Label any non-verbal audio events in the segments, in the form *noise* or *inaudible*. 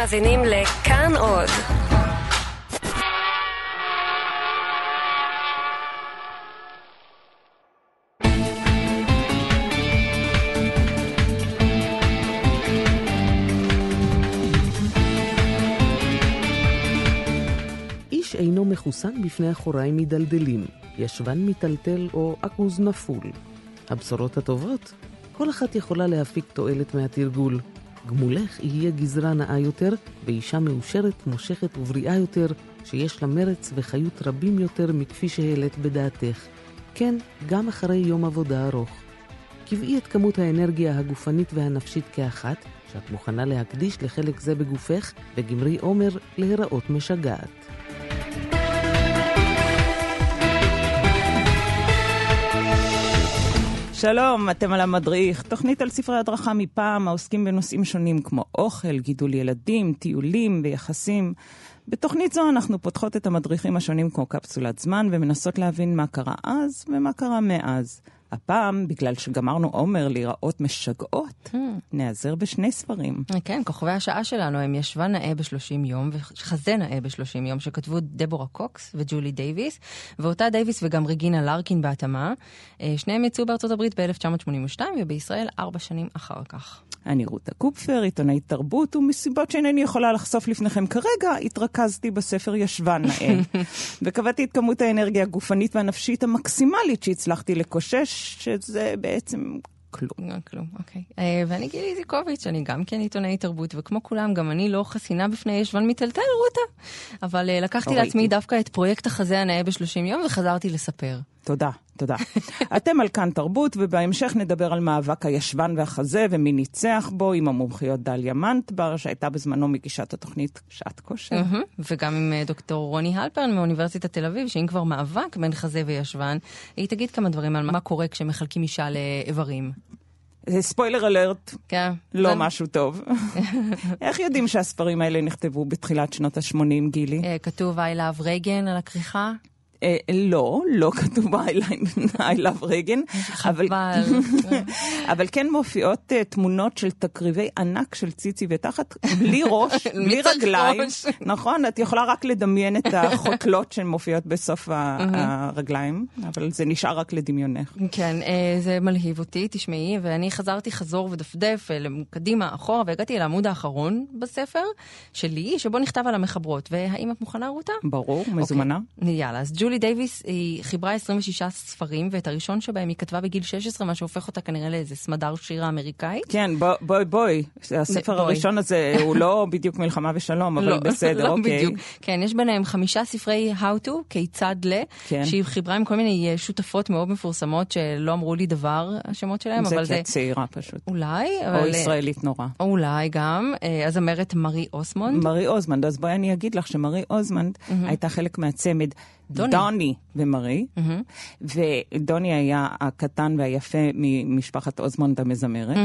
מאזינים לכאן עוד. איש אינו מחוסן בפני אחוריים מדלדלים, ישבן מיטלטל או עכוז נפול. הבשורות הטובות, כל אחת יכולה להפיק תועלת מהתרגול. גמולך יהיה גזרה נאה יותר, ואישה מאושרת, מושכת ובריאה יותר, שיש לה מרץ וחיות רבים יותר מכפי שהעלית בדעתך. כן, גם אחרי יום עבודה ארוך. קבעי את כמות האנרגיה הגופנית והנפשית כאחת, שאת מוכנה להקדיש לחלק זה בגופך, וגמרי עומר להיראות משגעת. שלום, אתם על המדריך, תוכנית על ספרי הדרכה מפעם העוסקים בנושאים שונים כמו אוכל, גידול ילדים, טיולים ויחסים. בתוכנית זו אנחנו פותחות את המדריכים השונים כמו קפסולת זמן ומנסות להבין מה קרה אז ומה קרה מאז. הפעם, בגלל שגמרנו עומר להיראות משגעות, נעזר בשני ספרים. כן, כוכבי השעה שלנו הם ישבה נאה ב-30 יום וחזה נאה ב-30 יום, שכתבו דבורה קוקס וג'ולי דייוויס, ואותה דייוויס וגם רגינה לארקין בהתאמה. אה, שניהם יצאו בארצות הברית ב-1982 ובישראל ארבע שנים אחר כך. אני רותה קופפר, עיתונאית תרבות, ומסיבות שאינני יכולה לחשוף לפניכם כרגע, התרכזתי בספר ישבה נאה. *laughs* וקבעתי את כמות האנרגיה הגופנית והנפשית המקסימלית שהצלחתי לקושש, שזה בעצם כלום. לא, כלום, אוקיי. אה, ואני גילי איזיקוביץ', אני גם כן עיתונאית תרבות, וכמו כולם, גם אני לא חסינה בפני ישבן מיטלטל, רותה. אבל אה, לקחתי לא לעצמי. דווקא את פרויקט החזה הנאה ב-30 יום, וחזרתי לספר. תודה, תודה. אתם על כאן תרבות, ובהמשך נדבר על מאבק הישבן והחזה ומי ניצח בו עם המומחיות דליה מנטבר, שהייתה בזמנו מגישת התוכנית שעת כושר. וגם עם אה, דוקטור רוני הלפרן מאוניברסיטת תל אביב, שאם כבר מאבק בין חזה וישבן, היא תגיד כמה דברים על מה קורה כשמחלקים אישה לאיברים. זה ספוילר אלרט, כן. לא זה- משהו טוב. *laughs* איך יודעים שהספרים האלה נכתבו בתחילת שנות ה-80, גילי? אה, כתוב I love רייגן על הכריכה. אה, לא, לא *laughs* כתוב I love רגן, *laughs* אבל, כן מופיעות uh, תמונות של תקריבי ענק של ציצי ותחת, בלי *laughs* ראש, בלי רגליים. נכון, את יכולה רק לדמיין את החותלות שמופיעות בסוף הרגליים, אבל זה נשאר רק לדמיונך. כן, אה, זה מלהיב אותי, תשמעי, ואני חזרתי חזור ודפדף אה, קדימה, אחורה, והגעתי לעמוד האחרון בספר שלי, שבו נכתב על המחברות. והאם את מוכנה, רותה? ברור, מזומנה. אוקיי, יאללה, אז ג'ולי דייוויס היא חיברה 26 ספרים, ואת הראשון שבהם היא כתבה בגיל 16, מה שהופך אותה כנראה לאיזה סמדר שירה אמריקאית. כן, בוא- בואי, בואי, הספר בואי. הראשון הזה הוא לא בדיוק מלחמה ושלום, אבל לא, בסדר, *laughs* לא אוקיי. בדיוק. כן, יש ביניהם חמישה ספרי How to, כיצד ל, כן. שהיא חיברה עם כל מיני אה, שותפות מאוד מפורסמות שלא אמרו לי דבר, השמות שלהם, זה אבל זה את צעירה פשוט. אולי, או אבל... אה, ישראלית נורא. אולי גם, אה, הזמרת מרי אוסמונד. מרי אוסמונד, אז בואי אני אגיד לך שמרי אוסמונד הייתה חלק מהצמד דוני. דוני ומרי, ודוני היה הקטן והיפה ממשפחת אוסמונד המזמרת,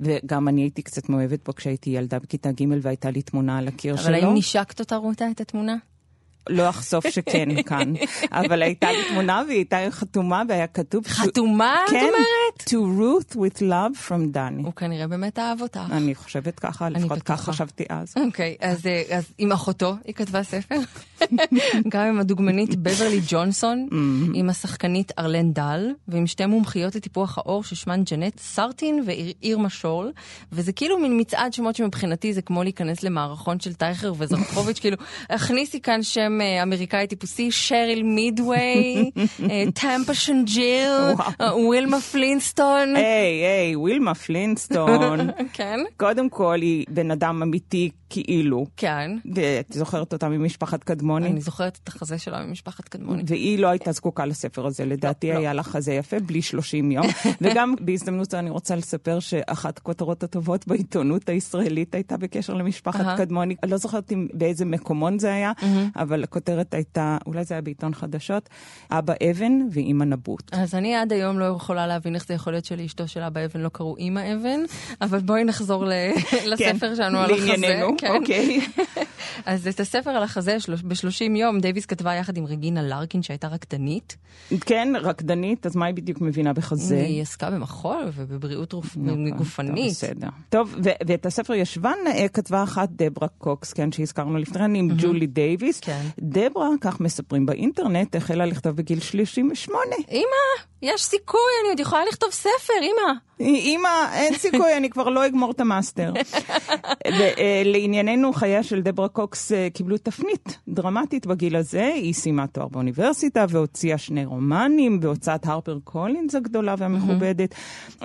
וגם אני הייתי קצת מאוהבת בו כשהייתי ילדה בכיתה ג' והייתה לי תמונה על הקיר אבל שלו. האם נשקת אותה, רותה, את התמונה? לא אחשוף שכן כאן, *laughs* אבל הייתה לי תמונה והיא הייתה חתומה והיה כתוב... חתומה, את כן, אומרת? To Ruth with love from Dani. הוא כנראה באמת אהב אותך. אני חושבת ככה, לפחות כך בטוחה. חשבתי אז. אוקיי, אז, אה, אז עם אחותו היא כתבה ספר, *laughs* גם עם הדוגמנית בברלי ג'ונסון, עם השחקנית ארלן דל, ועם שתי מומחיות לטיפוח העור ששמן ג'נט סרטין ואירמה שול, וזה כאילו מין מצעד שמות שמבחינתי זה כמו להיכנס למערכון של טייכר וזרחוביץ', כאילו, הכניסי כאן שם אה, אמריקאי טיפוסי, שריל מידווי, אה, *laughs* טמפה שנג'יל, וילמה פלינטסטון. היי, היי, וילמה פלינטסטון. *laughs* כן, קודם כל, היא בן אדם אמיתי כאילו, כן. ואת זוכרת אותה ממשפחת קדמוני? אני זוכרת את החזה שלה ממשפחת קדמוני. והיא לא הייתה זקוקה לספר הזה, לדעתי לא. היה לה חזה יפה, בלי 30 יום. *laughs* וגם בהזדמנות זו אני רוצה לספר שאחת הכותרות הטובות בעיתונות הישראלית הייתה בקשר למשפחת. קדמוני. לא זוכרת באיזה מקומון זה היה, אבל הכותרת הייתה, אולי זה היה בעיתון חדשות, אבא אבן ואימא נבוט. אז אני עד היום לא יכולה להבין איך זה יכול להיות שלאשתו של אבא אבן לא קראו אימא אבן, אבל בואי נחזור ל- *laughs* לספר שלנו על החזה. לענייננו, כן. אוקיי. *laughs* אז את הספר על החזה ב-30 יום, דייוויס כתבה יחד עם רגינה לארקין, שהייתה רקדנית. כן, רקדנית, אז מה היא בדיוק מבינה בחזה? היא עסקה במחול ובבריאות גופנית. בסדר. טוב, ואת הספר ישבן אה, כתבה אחת דברה קוקס, כן, שהזכרנו לפני, עם ג'ולי דייוויס. כן. דברה, כך מספרים באינטרנט, החלה לכתוב בגיל 38. אמא, יש סיכוי, אני עוד יכולה לכתוב ספר, אמא. אמא, אין סיכוי, אני כבר לא אגמור את המאסטר. *laughs* אה, לענייננו, חייה של דברה קוקס אה, קיבלו תפנית דרמטית בגיל הזה. היא סיימה תואר באוניברסיטה והוציאה שני רומנים בהוצאת הרפר קולינס הגדולה והמכובדת,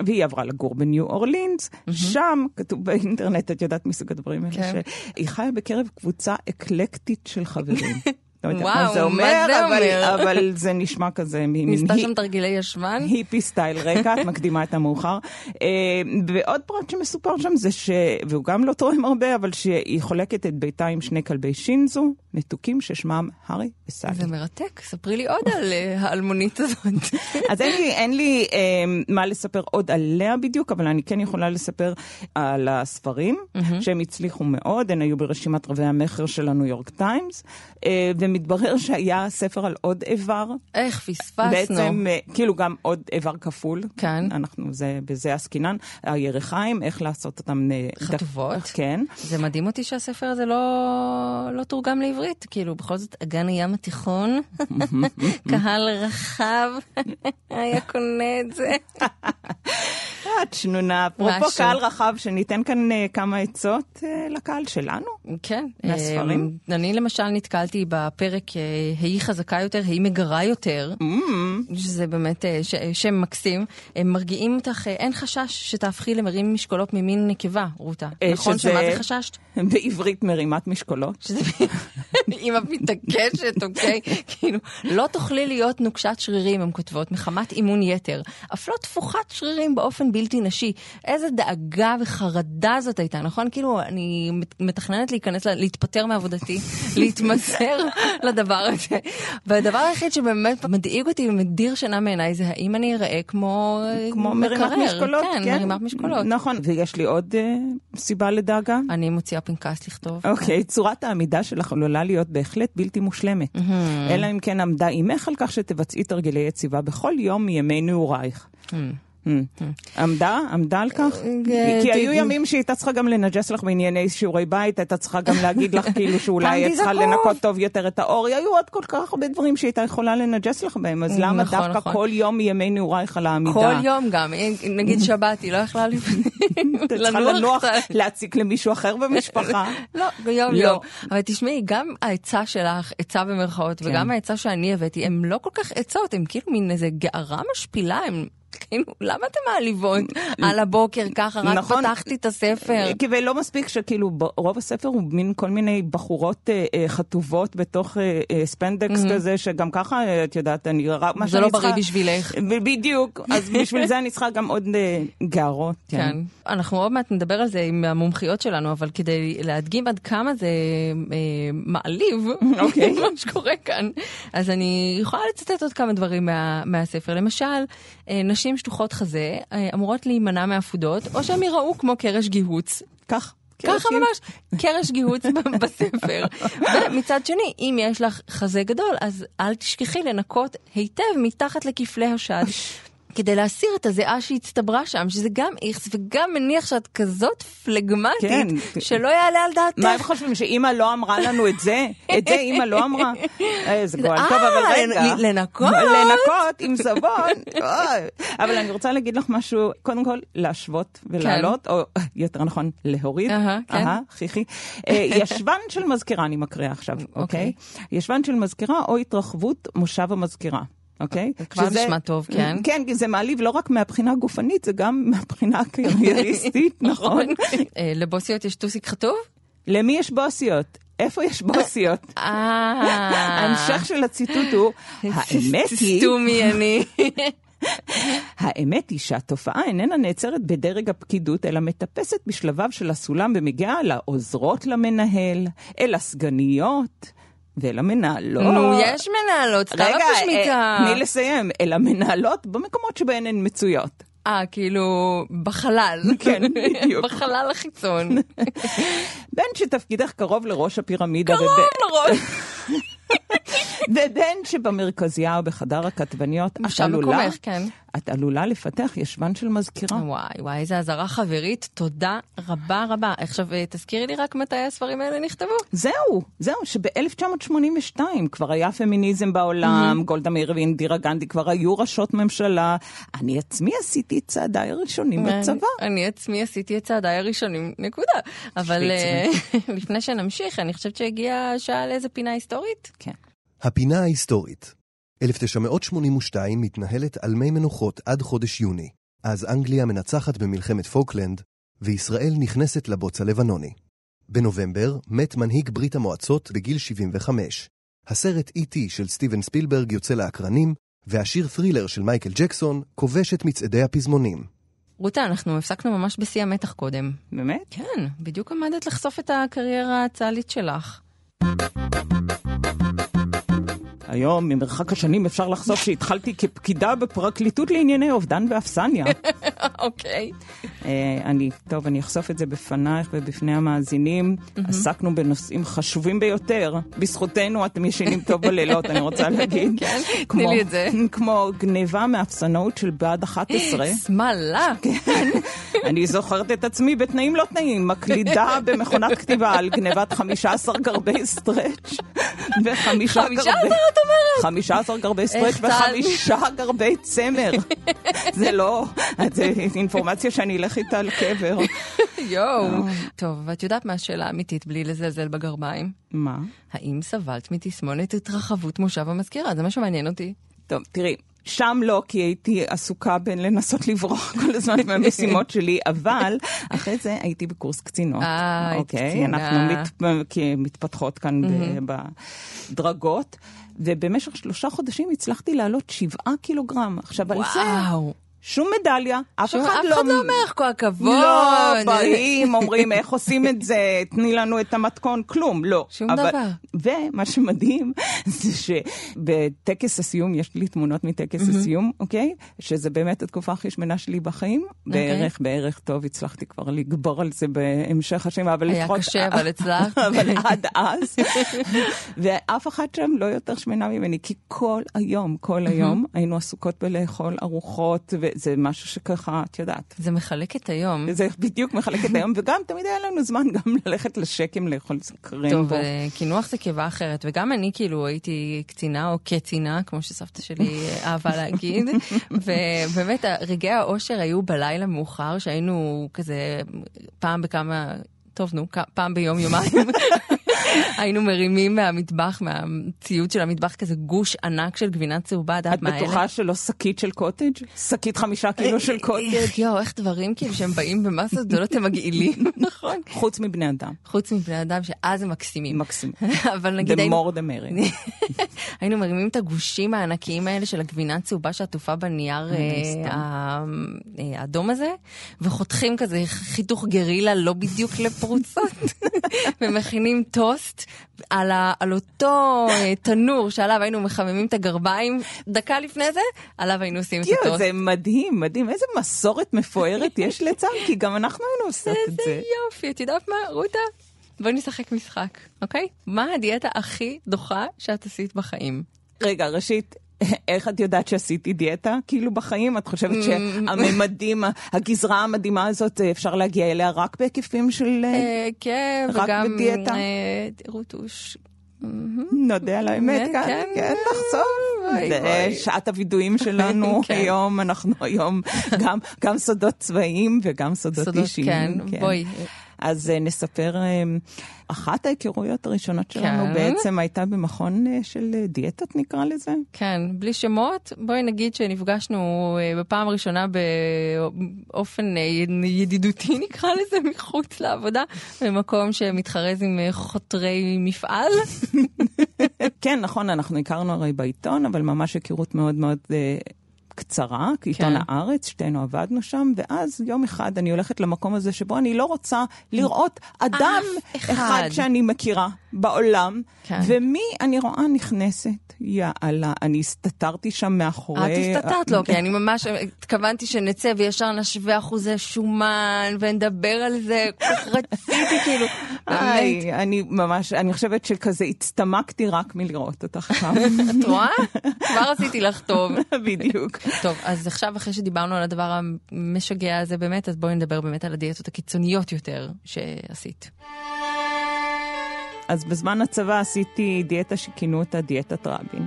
והיא עברה לגור בניו אורלינס. שם, כתוב באינטרנט, את יודעת מסוג הדברים האלה, כן. שהיא חיה בקרב קבוצה אקלקטית של חברים. *laughs* לא יודעת מה זה אומר, זה אבל, אומר? אבל זה נשמע כזה מין ניסתה שם תרגילי ישבן? היפי סטייל רקע, את מקדימה את המאוחר. אה, ועוד פרט שמסופר שם זה ש... והוא גם לא תורם הרבה, אבל שהיא חולקת את ביתה עם שני כלבי שיצו, מתוקים ששמם הארי וסאלי. זה מרתק, ספרי לי עוד על אה, האלמונית הזאת. *laughs* אז אין לי, אין לי אה, מה לספר עוד עליה בדיוק, אבל אני כן יכולה לספר על הספרים, שהם הצליחו מאוד, הן היו ברשימת רבי המכר של הניו יורק טיימס, אה, ומתברר שהיה ספר על עוד איבר. איך פספסנו. בעצם, אה, כאילו גם עוד איבר כפול. כן. אנחנו, זה, בזה עסקינן. הירחיים, איך לעשות אותם... אה, דק- חטובות? כן. זה מדהים אותי שהספר הזה לא, לא תורגם לעברית. כאילו, בכל זאת, אגן הים התיכון, *laughs* קהל רחב *laughs* היה קונה את זה. *laughs* את שנונה. אפרופו. קהל רחב, שניתן כאן אה, כמה עצות אה, לקהל שלנו. כן. מהספרים? אה, אני למשל נתקלתי בפרק אה, "היא חזקה יותר, היא מגרה יותר", שזה באמת שם מקסים. הם מרגיעים אותך, אין חשש שתהפכי למרים משקולות ממין נקבה, רותה. נכון שמה זה חששת? *laughs* בעברית מרימת משקולות. שזה... *laughs* את מתעקשת, אוקיי? *laughs* כאילו, לא תוכלי להיות נוקשת שרירים, הן כותבות, מחמת אימון יתר. אף לא תפוחת שרירים באופן בלתי נשי. איזה דאגה וחרדה זאת הייתה, נכון? כאילו, אני מת- מתכננת להיכנס, ל- להתפטר מעבודתי, *laughs* להתמסר לדבר הזה. והדבר היחיד שבאמת מדאיג אותי ומדיר שינה מעיניי זה האם אני אראה כמו... כמו מרימת מקרר. משקולות. כן, מרימת משקולות. נכון, ויש לי עוד אה, סיבה לדאגה. אני מוציאה פנקס לכתוב. אוקיי, צורת העמידה שלך עלולה להיות בהחלט בלתי מושלמת. אלא אם כן עמדה אמך על כך שתבצעי תרגילי יציבה בכל יום מימי נעורייך. הממ. עמדה? עמדה על כך? אה, כי היו ימים שהיא הייתה צריכה גם לנג'ס לך בענייני שיעורי בית, הייתה צריכה גם להגיד לך כאילו *laughs* שאולי היא צריכה. לנקות טוב יותר את העור, היו עוד כל כך הרבה דברים שהיא הייתה יכולה לנג'ס לך בהם, אז למה נכון, דווקא נכון. כל יום מימי נעורייך על העמידה? כל יום גם, נגיד שבת, היא לא יכלה *laughs* לנוח. להציק למישהו אחר במשפחה. *laughs* לא, יום לא. יום. אבל תשמעי, גם העצה שלך, עצה במרכאות, כן. וגם העצה שאני הבאתי, הם לא כל כך עצות, הם כאילו מין איזה גערה משפילה, הם כאילו, למה אתם מעליבות על הבוקר ככה, רק נכון. פתחתי את הספר. כי ולא מספיק שכאילו רוב הספר הוא מין כל מיני בחורות אה, אה, חטובות בתוך אה, אה, ספנדקס כזה, שגם ככה, אה, את יודעת, אני זה לא. בריא בשבילך. בדיוק, אז בשביל זה אני צריכה גם עוד אה, גערות. כן. אנחנו עוד מעט נדבר על זה עם המומחיות שלנו, אבל כדי להדגים עד כמה זה אה, מעליב, אוקיי. *laughs* מה שקורה כאן, אז אני יכולה לצטט עוד כמה דברים מה, מהספר. למשל, אה, נשים שטוחות חזה אה, אמורות להימנע מעפודות, או שהן ייראו כמו קרש גיהוץ. כך. ככה. ממש, קרש גיהוץ *laughs* בספר. ומצד שני, אם יש לך חזה גדול, אז אל תשכחי לנקות היטב מתחת לכפלי השד. כדי להסיר את הזיעה שהצטברה שם, שזה גם איכס וגם מניח שאת כזאת פלגמטית, כן. שלא יעלה על דעתך. מה הם חושבים, שאימא לא אמרה לנו את זה? את זה אימא לא אמרה? איזה גועל. טוב, אה, אבל רגע. ל- לנקות? לנקות עם סבון. אבל אני רוצה להגיד לך משהו, קודם כל, להשוות ולהעלות, או יותר נכון, להוריד. אהה, כן. חיכי. אה, ישבן של מזכירה, אני מקריאה עכשיו, אוקיי? ישבן של מזכירה או התרחבות מושב המזכירה. אוקיי? כבר שזה- נשמע טוב, כן. כן, כי זה מעליב לא רק מהבחינה הגופנית, זה גם מהבחינה הקרייריסטית, *laughs* נכון? אה, לבוסיות יש טוסיק חטוב? למי יש בוסיות? איפה יש בוסיות? *laughs* אה... ההמשך של הציטוט הוא, *laughs* האמת היא, סתום מי אני. האמת היא שהתופעה איננה נעצרת בדרג הפקידות, אלא מטפסת בשלביו של הסולם ומגיעה לעוזרות למנהל, אל הסגניות ואל המנהלות. נו, יש מנהלות, סתם רגע, את משמיטה. אה, תני לסיים. אל המנהלות במקומות שבהן הן מצויות. אה, כאילו, בחלל. כן, בדיוק. *laughs* בחלל החיצון. *laughs* בין שתפקידך קרוב לראש הפירמידה. קרוב לראש. *laughs* ובין שבמרכזייה או בחדר הכתבניות, את עלולה, מקומך, כן. את עלולה לפתח ישבן של מזכירה. וואי, וואי, איזה אזהרה חברית. תודה רבה רבה. עכשיו, אה, תזכירי לי רק מתי הספרים האלה נכתבו. זהו, זהו, שב-1982 כבר היה פמיניזם בעולם, גולדה מאיר ואינדירה גנדי כבר היו ראשות ממשלה. אני עצמי עשיתי את צעדיי הראשונים בצבא. אני עצמי עשיתי את צעדיי הראשונים, נקודה. אבל אה, *laughs* לפני שנמשיך, אני חושבת שהגיעה השעה לאיזה פינה היסטורית. כן. הפינה ההיסטורית 1982 מתנהלת על מי מנוחות עד חודש יוני. אז אנגליה מנצחת במלחמת פוקלנד, וישראל נכנסת לבוץ הלבנוני. בנובמבר מת מנהיג ברית המועצות בגיל 75. הסרט E.T. של סטיבן ספילברג יוצא לאקרנים, והשיר ת'רילר של מייקל ג'קסון כובש את מצעדי הפזמונים. רותה, אנחנו הפסקנו ממש בשיא המתח קודם. באמת? כן, בדיוק עמדת לחשוף את הקריירה הצה"לית שלך. היום, ממרחק השנים, אפשר לחשוף שהתחלתי כפקידה בפרקליטות לענייני אובדן ואפסניה. *laughs* אוקיי. אה, אני, טוב, אני אחשוף את זה בפנייך ובפני המאזינים. עסקנו בנושאים חשובים ביותר. בזכותנו אתם ישנים טוב בלילות, אני רוצה *laughs* להגיד. כן, תני לי את זה. כמו גניבה מאפסנאות של בה"ד 11. שמאללה. אני זוכרת את עצמי בתנאים לא תנאים, מקלידה במכונת כתיבה על גניבת 15 גרבי סטרץ' וחמישה 15 גרבי... את אומרת? 15 גרבי סטרץ' איך צה"ל- וחמישה גרבי צמר. זה לא, זה אינפורמציה שאני אלך איתה לקבר. יואו. טוב, ואת יודעת מה השאלה האמיתית בלי לזלזל בגרביים? מה? האם סבלת מתסמונת התרחבות מושב המזכירה? זה מה שמעניין אותי. טוב, תראי, שם לא, כי הייתי עסוקה בין לנסות לברוח *laughs* כל הזמן מהמשימות שלי, אבל אחרי זה הייתי בקורס קצינות. אה, אוקיי, קצינה. אנחנו מת, מתפתחות כאן ב- בדרגות, ובמשך שלושה חודשים הצלחתי לעלות שבעה קילוגרם. עכשיו, על זה וואו. שום מדליה, אף שום- אחד אף לא... אחד לא אומר לך כל הכבוד. לא, באים, אומרים איך עושים את זה, תני לנו את המתכון, כלום, לא. שום אבל- דבר. ומה שמדהים *laughs* זה שבטקס הסיום, יש לי תמונות מטקס הסיום, אוקיי? שזה באמת התקופה הכי שמנה שלי בחיים. אוקיי. בערך, בערך טוב, הצלחתי כבר לגבור על זה בהמשך השנים, אבל היה לפחות... קשה, אבל הצלחת. *laughs* אבל עד אז. *laughs* ואף אחת שם לא יותר שמנה ממני, כי כל היום, כל היום היינו עסוקות בלאכול ארוחות, וזה משהו שככה, את יודעת. זה מחלק את היום. זה בדיוק מחלק את היום, *laughs* וגם תמיד היה לנו זמן גם ללכת לשקם לאכול קרמבו. טוב, אה, קינוח זה קיבה אחרת, וגם אני כאילו הייתי קצינה או קצינה, כמו שסבתא שלי אה, אהבה להגיד, *laughs* ובאמת רגעי האושר היו בלילה מאוחר, שהיינו כזה פעם בכמה... טוב, נו, פעם ביום, יומיים. *laughs* היינו מרימים מהמטבח, מהציוד של המטבח, כזה גוש ענק של גבינה צהובה, את יודעת את מה האלה? בטוחה שלא שקית של קוטג'? שקית חמישה קילו של קוטג'? איך, יואו, איך דברים כאילו שהם באים במסות גדולות הם מגעילים, *laughs* נכון? חוץ מבני אדם. חוץ מבני אדם שאז הם מקסימים. מקסימום. *laughs* אבל נגיד The היינו, more the merry. *laughs* היינו מרימים את הגושים הענקיים האלה של הגבינה הצהובה שעטופה בנייר אה, אה, האדום הזה, וחותכים כזה חיתוך גרילה לא בדיוק לפרוצות, ומכינים טוסט על, ה, על אותו אה, תנור שעליו היינו מחממים את הגרביים, דקה לפני זה, עליו היינו עושים את הטוסט. זה מדהים, מדהים. איזה מסורת מפוארת יש לצה"ל, כי גם אנחנו היינו עושות את איזה זה. יופי, את יודעת מה, רותה? בואי נשחק משחק, אוקיי? מה הדיאטה הכי דוחה שאת עשית בחיים? רגע, ראשית, איך את יודעת שעשיתי דיאטה? כאילו בחיים? את חושבת Mm. שהממדים, הגזרה המדהימה הזאת, אפשר להגיע אליה רק בהיקפים של... אה, אה, כן, רק וגם... בדיאטה? אה, רוטוש. נודה על האמת אה, כן. כן, לחשוף. אוי, זה. שעת הווידויים שלנו *laughs* כן. היום, אנחנו היום גם- סודות צבאיים וגם סודות סודות, אישיים. כן, בואי. אז אה, נספר, אה, אחת ההיכרויות הראשונות שלנו כן. בעצם הייתה במכון אה, של אה, דיאטות נקרא לזה. כן, בלי שמות, בואי נגיד שנפגשנו בפעם הראשונה באופן ידידותי, *laughs* נקרא לזה, מחוץ לעבודה, במקום שמתחרז עם חותרי מפעל. *laughs* כן, נכון, אנחנו הכרנו הרי בעיתון, אבל ממש היכרות מאוד מאוד קצרה, כעיתון כן. הארץ, שתינו עבדנו שם, ואז יום אחד אני הולכת למקום הזה שבו אני לא רוצה לראות אדם אחד. אחד שאני מכירה בעולם, כן. ומי אני רואה נכנסת? יאללה, אני הסתתרתי שם מאחורי... את הסתתרת לו, כי אני ממש התכוונתי שנצא וישר נשווה אחוזי שומן ונדבר על זה, כל כך רציתי כאילו. היי, אני ממש, אני חושבת שכזה הצטמקתי רק מלראות אותך שם. *laughs* את רואה? כבר עשיתי לך טוב. *laughs* בדיוק. טוב, אז עכשיו אחרי שדיברנו על הדבר המשגע הזה באמת, אז בואי נדבר באמת על הדיאטות הקיצוניות יותר שעשית. אז בזמן הצבא עשיתי דיאטה שכינו אותה דיאטת רבין,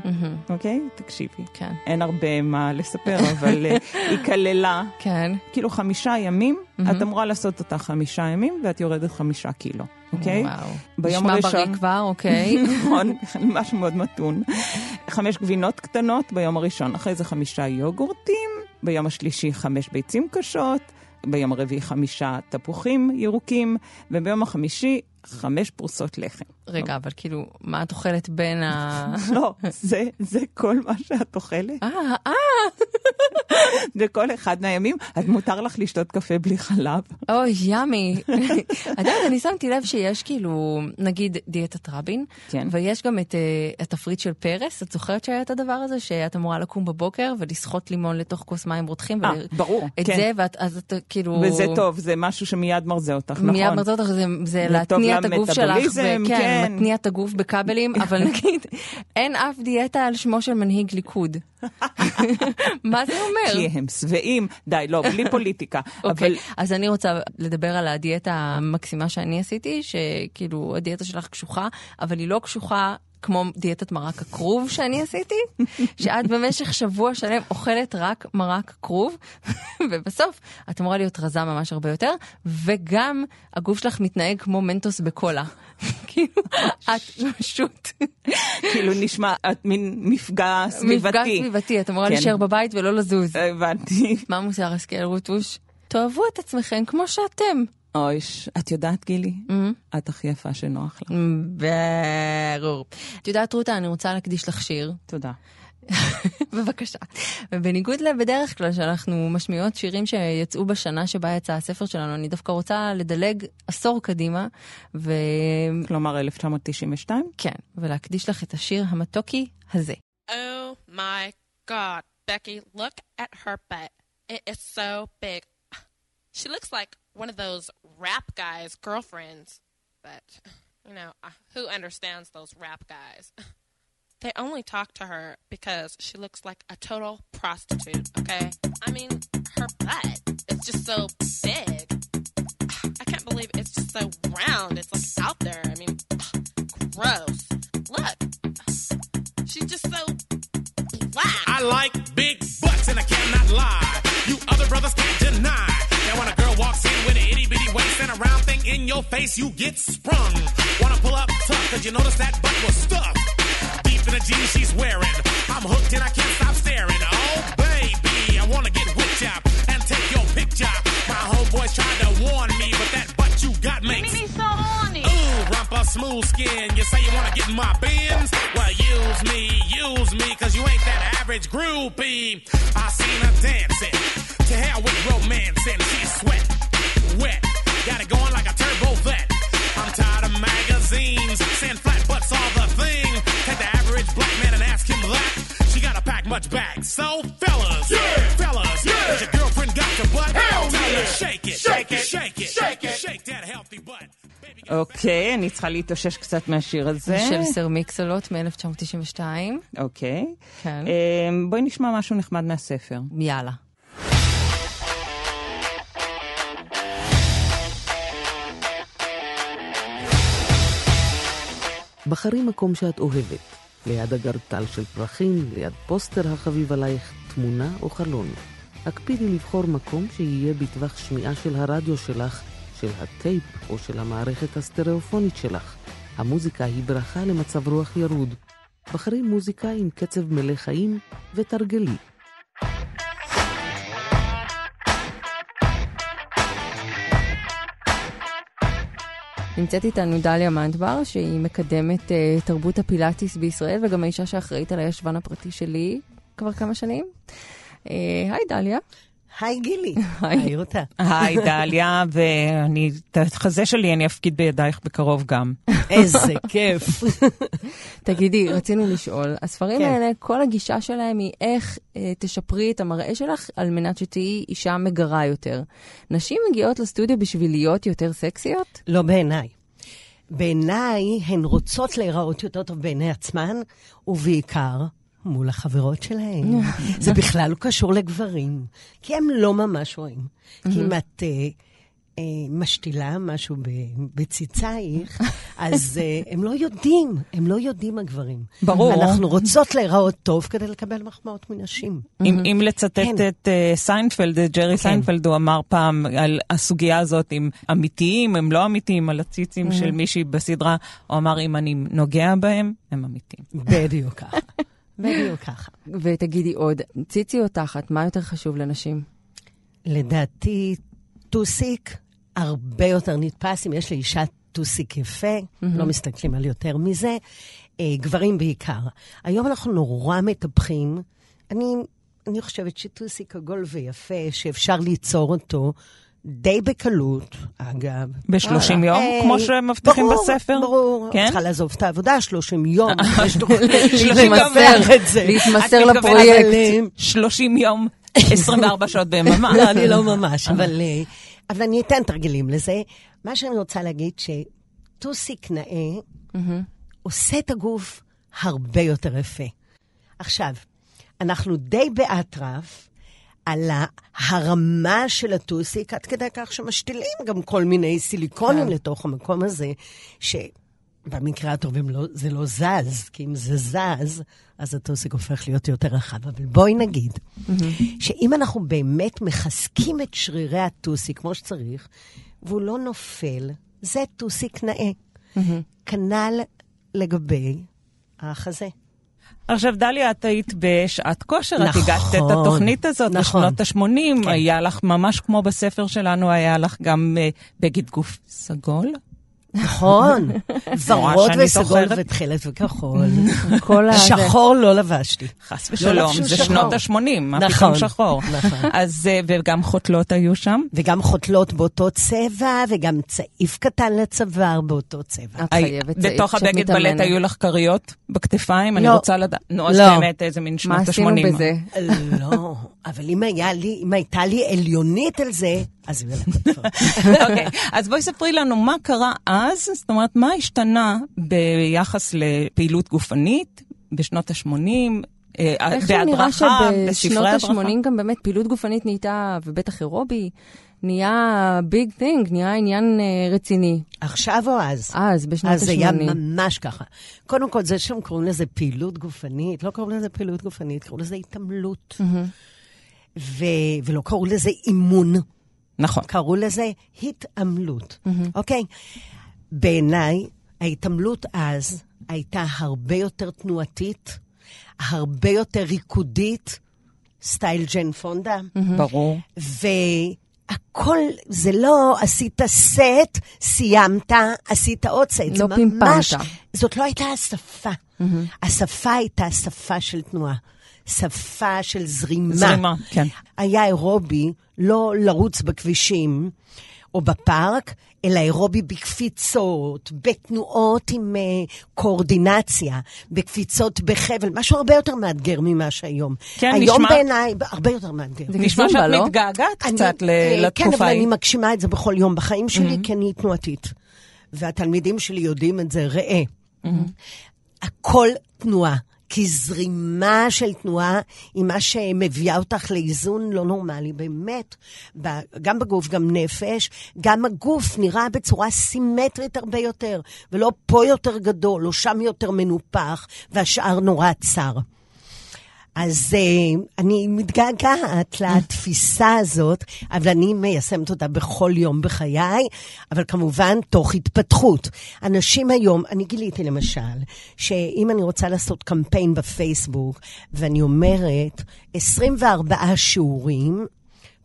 אוקיי? תקשיבי. כן. אין הרבה מה לספר, אבל אה, היא כללה כן. כאילו חמישה ימים, את אמורה לעשות אותה חמישה ימים ואת יורדת חמישה קילו, אוקיי? וואו. ביום נשמע הראשון... בריא כבר, אוקיי. *laughs* נכון, משהו מאוד מתון. חמש גבינות קטנות ביום הראשון, אחרי זה חמישה יוגורטים, ביום השלישי חמש ביצים קשות, ביום הרביעי חמישה תפוחים ירוקים, וביום החמישי חמש פרוסות לחם. רגע, אבל כאילו, מה את אוכלת בין ה... *laughs* לא, זה, זה כל מה שאת אוכלת. אה, אה, *laughs* בכל אחד מהימים, אז מותר לך לשתות קפה בלי חלב. אוי, ימי. *laughs* את יודעת, אני שמתי לב שיש כאילו, נגיד דיאטת רבין, כן. ויש גם את uh, התפריט של פרס. את זוכרת שהיה את הדבר הזה, שאת אמורה לקום בבוקר ולסחוט לימון לתוך כוס מים רותחים? אה, ול- ברור, את כן. זה, ואת, אז את כאילו... וזה טוב, זה משהו שמיד מרזה אותך, נכון? מיד מרזה אותך, זה, זה זה טוב להתניע את הגוף שלך, למטאבוליזם, וכן, כן. מתניע את הגוף בכבלים, אבל *laughs* נגיד, אין אף דיאטה על שמו של מנהיג ליכוד. *laughs* מה זה אומר? כי הם שבעים, די, לא, בלי פוליטיקה. *laughs* אוקיי, אבל אז אני רוצה לדבר על הדיאטה המקסימה שאני עשיתי, שכאילו הדיאטה שלך קשוחה, אבל היא לא קשוחה. כמו דיאטת מרק הכרוב שאני עשיתי, שאת במשך שבוע שלם אוכלת רק מרק כרוב, ובסוף את אמורה להיות רזה ממש הרבה יותר, וגם הגוף שלך מתנהג כמו מנטוס בקולה. *laughs* כאילו, את פשוט כאילו נשמע את מין מפגע סביבתי. מפגע סביבתי, את אמורה כן. להישאר בבית ולא לזוז. הבנתי. מה מוסר השכל רוטוש? תאהבו את עצמכם כמו שאתם. אוי, את יודעת, גילי? את הכי יפה שנוח לך. ברור. את יודעת, רותה, אני רוצה להקדיש לך שיר. *laughs* תודה. בבקשה. ובניגוד לבדרך כלל שאנחנו משמיעות שירים שיצאו בשנה שבה יצא הספר שלנו, אני דווקא רוצה לדלג עשור קדימה, וכן, כלומר, 1992? ולהקדיש לך את השיר המתוקי הזה. Oh my god, Becky, look at her butt. It is so big. She looks like one of those rap guys' girlfriends. But, you know, who understands those rap guys? *laughs* They only talk to her because she looks like a total prostitute, okay? I mean, her butt is just so big. I can't believe it's just so round. It's like out there. I mean, *sighs* gross. Look. She's just so black. I like big butts and I cannot lie. Your face, you get sprung. Wanna pull up tough, cause you notice that butt was stuffed. Deep in the jeans she's wearing. I'm hooked and I can't stop staring. Oh baby, I wanna get whipped up and take your picture. My homeboys tried to warn me, but that butt you got makes me so horny. Ooh, rumpa smooth skin. You say you wanna get in my bins? Well, use me, use me, cause you ain't that average groupie. I seen her dancing. To hell with romancing. She's sweat, wet. Got it going like a turbo vet. I'm tired of magazines saying flat butts all the thing. Take the average black man and ask him that. She gotta pack much back. So, fellas, fellas, has your girlfriend got your butt? Hell Tell her shake it, shake it, shake it, shake it, shake that healthy butt. אוקיי, אני צריכה להתאושש קצת מהשיר הזה. של סר מיקסלות מ-1992. אוקיי. כן. אמ, בואי נשמע משהו נחמד מהספר. יאללה. בחרי מקום שאת אוהבת, ליד אגרטל של פרחים, ליד פוסטר החביב עלייך, תמונה או חלון. הקפידי לבחור מקום שיהיה בטווח שמיעה של הרדיו שלך, של הטייפ או של המערכת הסטריאופונית שלך. המוזיקה היא ברכה למצב רוח ירוד. בחרי מוזיקה עם קצב מלא חיים ותרגלי. נמצאת איתנו דליה מנדבר, שהיא מקדמת uh, תרבות הפילאטיס בישראל, וגם האישה שאחראית על הישבן הפרטי שלי כבר כמה שנים. אה, היי, דליה. היי גילי, היי. רותה. היי, דליה, ואני, את החזה שלי אני אפקיד בידייך בקרוב גם. איזה *laughs* כיף. תגידי, רצינו לשאול, הספרים כן. האלה, כל הגישה שלהם היא איך אה, תשפרי את המראה שלך על מנת שתהיי אישה מגרה יותר. נשים מגיעות לסטודיו בשביל להיות יותר סקסיות? לא בעיניי. בעיניי הן רוצות להיראות יותר טוב בעיני עצמן, ובעיקר מול החברות שלהן. זה בכלל לא קשור לגברים, כי הם לא ממש רואים. כי אם את... אה, אה, משתילה משהו ב- בציצייך, אז אה, הם לא יודעים, הם לא יודעים הגברים. ברור. אנחנו רוצות להיראות טוב כדי לקבל מחמאות מנשים. אם, אם לצטט כן. את סיינפלד, את ג'רי סיינפלד, הוא אמר פעם על הסוגיה הזאת, אם אמיתיים, הם לא אמיתיים, על הציצים של מישהי בסדרה, הוא אמר, אם אני נוגע בהם, הם אמיתיים. בדיוק ככה. בדיוק ככה. ותגידי עוד, ציצי או תחת, מה יותר חשוב לנשים? לדעתי, טוסיק הרבה יותר נתפס אם יש לאישה טוסיק יפה, לא מסתכלים על יותר מזה. אה, גברים בעיקר. היום אנחנו נורא מטפחים. אני, אני חושבת שטוסיק עגול ויפה, שאפשר ליצור אותו די בקלות, אגב. ב-30 יום, אה, כמו שמבטיחים ברור, בספר? ברור, כן? צריכה לעזוב את העבודה 30 יום, תוכנית *laughs* להתמסר, את זה. להתמסר לפרויקט. אבל, אה, 30 יום, *laughs* 24 שעות ביממה. לא, אני לא ממש, אבל, אה, אבל אני אתן תרגילים לזה. מה שאני רוצה להגיד, שטוסיק נאה עושה את הגוף הרבה יותר יפה. עכשיו, אנחנו די באטרף על ההרמה של הטוסיק, עד כדי כך שמשתילים גם כל מיני סיליקונים לתוך המקום הזה, שבמקרה הטוב לא, זה לא זז, כי אם זה זז, אז הטוסיק הופך להיות יותר רחב. אבל בואי נגיד שאם אנחנו באמת מחזקים את שרירי הטוסיק כמו שצריך, והוא לא נופל, זה טוסיק נאה. כנ"ל לגבי החזה. עכשיו, דליה, את היית בשעת כושר, את נכון, הגשת את התוכנית הזאת נכון. בשנות ה-80, כן. היה לך, ממש כמו בספר שלנו, היה לך גם uh, בגד גוף סגול. נכון, *laughs* ורוד וסגול. ותכלת וכחול. *laughs* כל ה... שחור לא לבשתי. חס ושלום, לבשו זה. שנות ה-80, מה נכון, פתאום שחור. נכון. אז, אה, וגם חותלות היו שם. וגם חותלות באותו צבע, וגם צעיף קטן לצוואר באותו צבע. את חייבת צעיף בתוך כשאת הבגד בלט. היו לך כריות בכתפיים? אני לא. רוצה לדעת. נו, אז לא. באמת, איזה מין מה שנות ה-80. עשינו בזה? לא, אבל אם היה לי, אם הייתה לי עליונית על זה, אז יהיה לך טוב. אוקיי, אז בואי ספרי לנו מה קרה אז, זאת אומרת, מה השתנה ביחס לפעילות גופנית בשנות ה-80, איכשהו נראה בהדרכה, שבשנות בספרי הדרכה? ה-80 גם באמת פעילות גופנית נהייתה, ובטח אירובי, נהיה ביג תינג, נהיה עניין אה, רציני. עכשיו או אז? אז, בשנות אז זה היה ה-80. ממש ככה. קודם כל, זה שהם קוראים לזה פעילות גופנית, לא קראו לזה פעילות גופנית, קראו לזה התעמלות. ו- ולא קראו לזה אימון, נכון. קראו לזה התעמלות, אוקיי? בעיניי, ההתעמלות אז הייתה הרבה יותר תנועתית, הרבה יותר ריקודית, סטייל ג'ן פונדה. ברור. והכל, זה לא עשית סט, סיימת, עשית עוד סט. לא ממש-. זאת לא הייתה השפה. השפה הייתה שפה של תנועה. שפה של זרימה. זרימה, כן. היה אירובי, לא לרוץ בכבישים או בפארק, אלא אירובי בקפיצות, בתנועות עם uh, קואורדינציה, בקפיצות בחבל, משהו הרבה יותר מאתגר ממה שהיום. כן, היום נשמע- בעיניי הרבה יותר מאתגר. זה נשמע שאת לא? מתגעגעת אני- קצת ל- אה, כן, לתקופה אבל אני ההיא. מגשימה את זה בכל יום בחיים שלי, כי אני תנועתית. והתלמידים שלי יודעים את זה, ראה. הכל תנועה. כי זרימה של תנועה היא מה שמביאה אותך לאיזון לא נורמלי, באמת. גם בגוף, גם נפש, גם הגוף נראה בצורה סימטרית הרבה יותר, ולא פה יותר גדול, או שם יותר מנופח, והשאר נורא צר. אז uh, אני מתגעגעת לתפיסה הזאת, אבל אני מיישמת אותה בכל יום בחיי, אבל כמובן תוך התפתחות. אנשים היום, אני גיליתי למשל, שאם אני רוצה לעשות קמפיין בפייסבוק, ואני אומרת 24 שיעורים,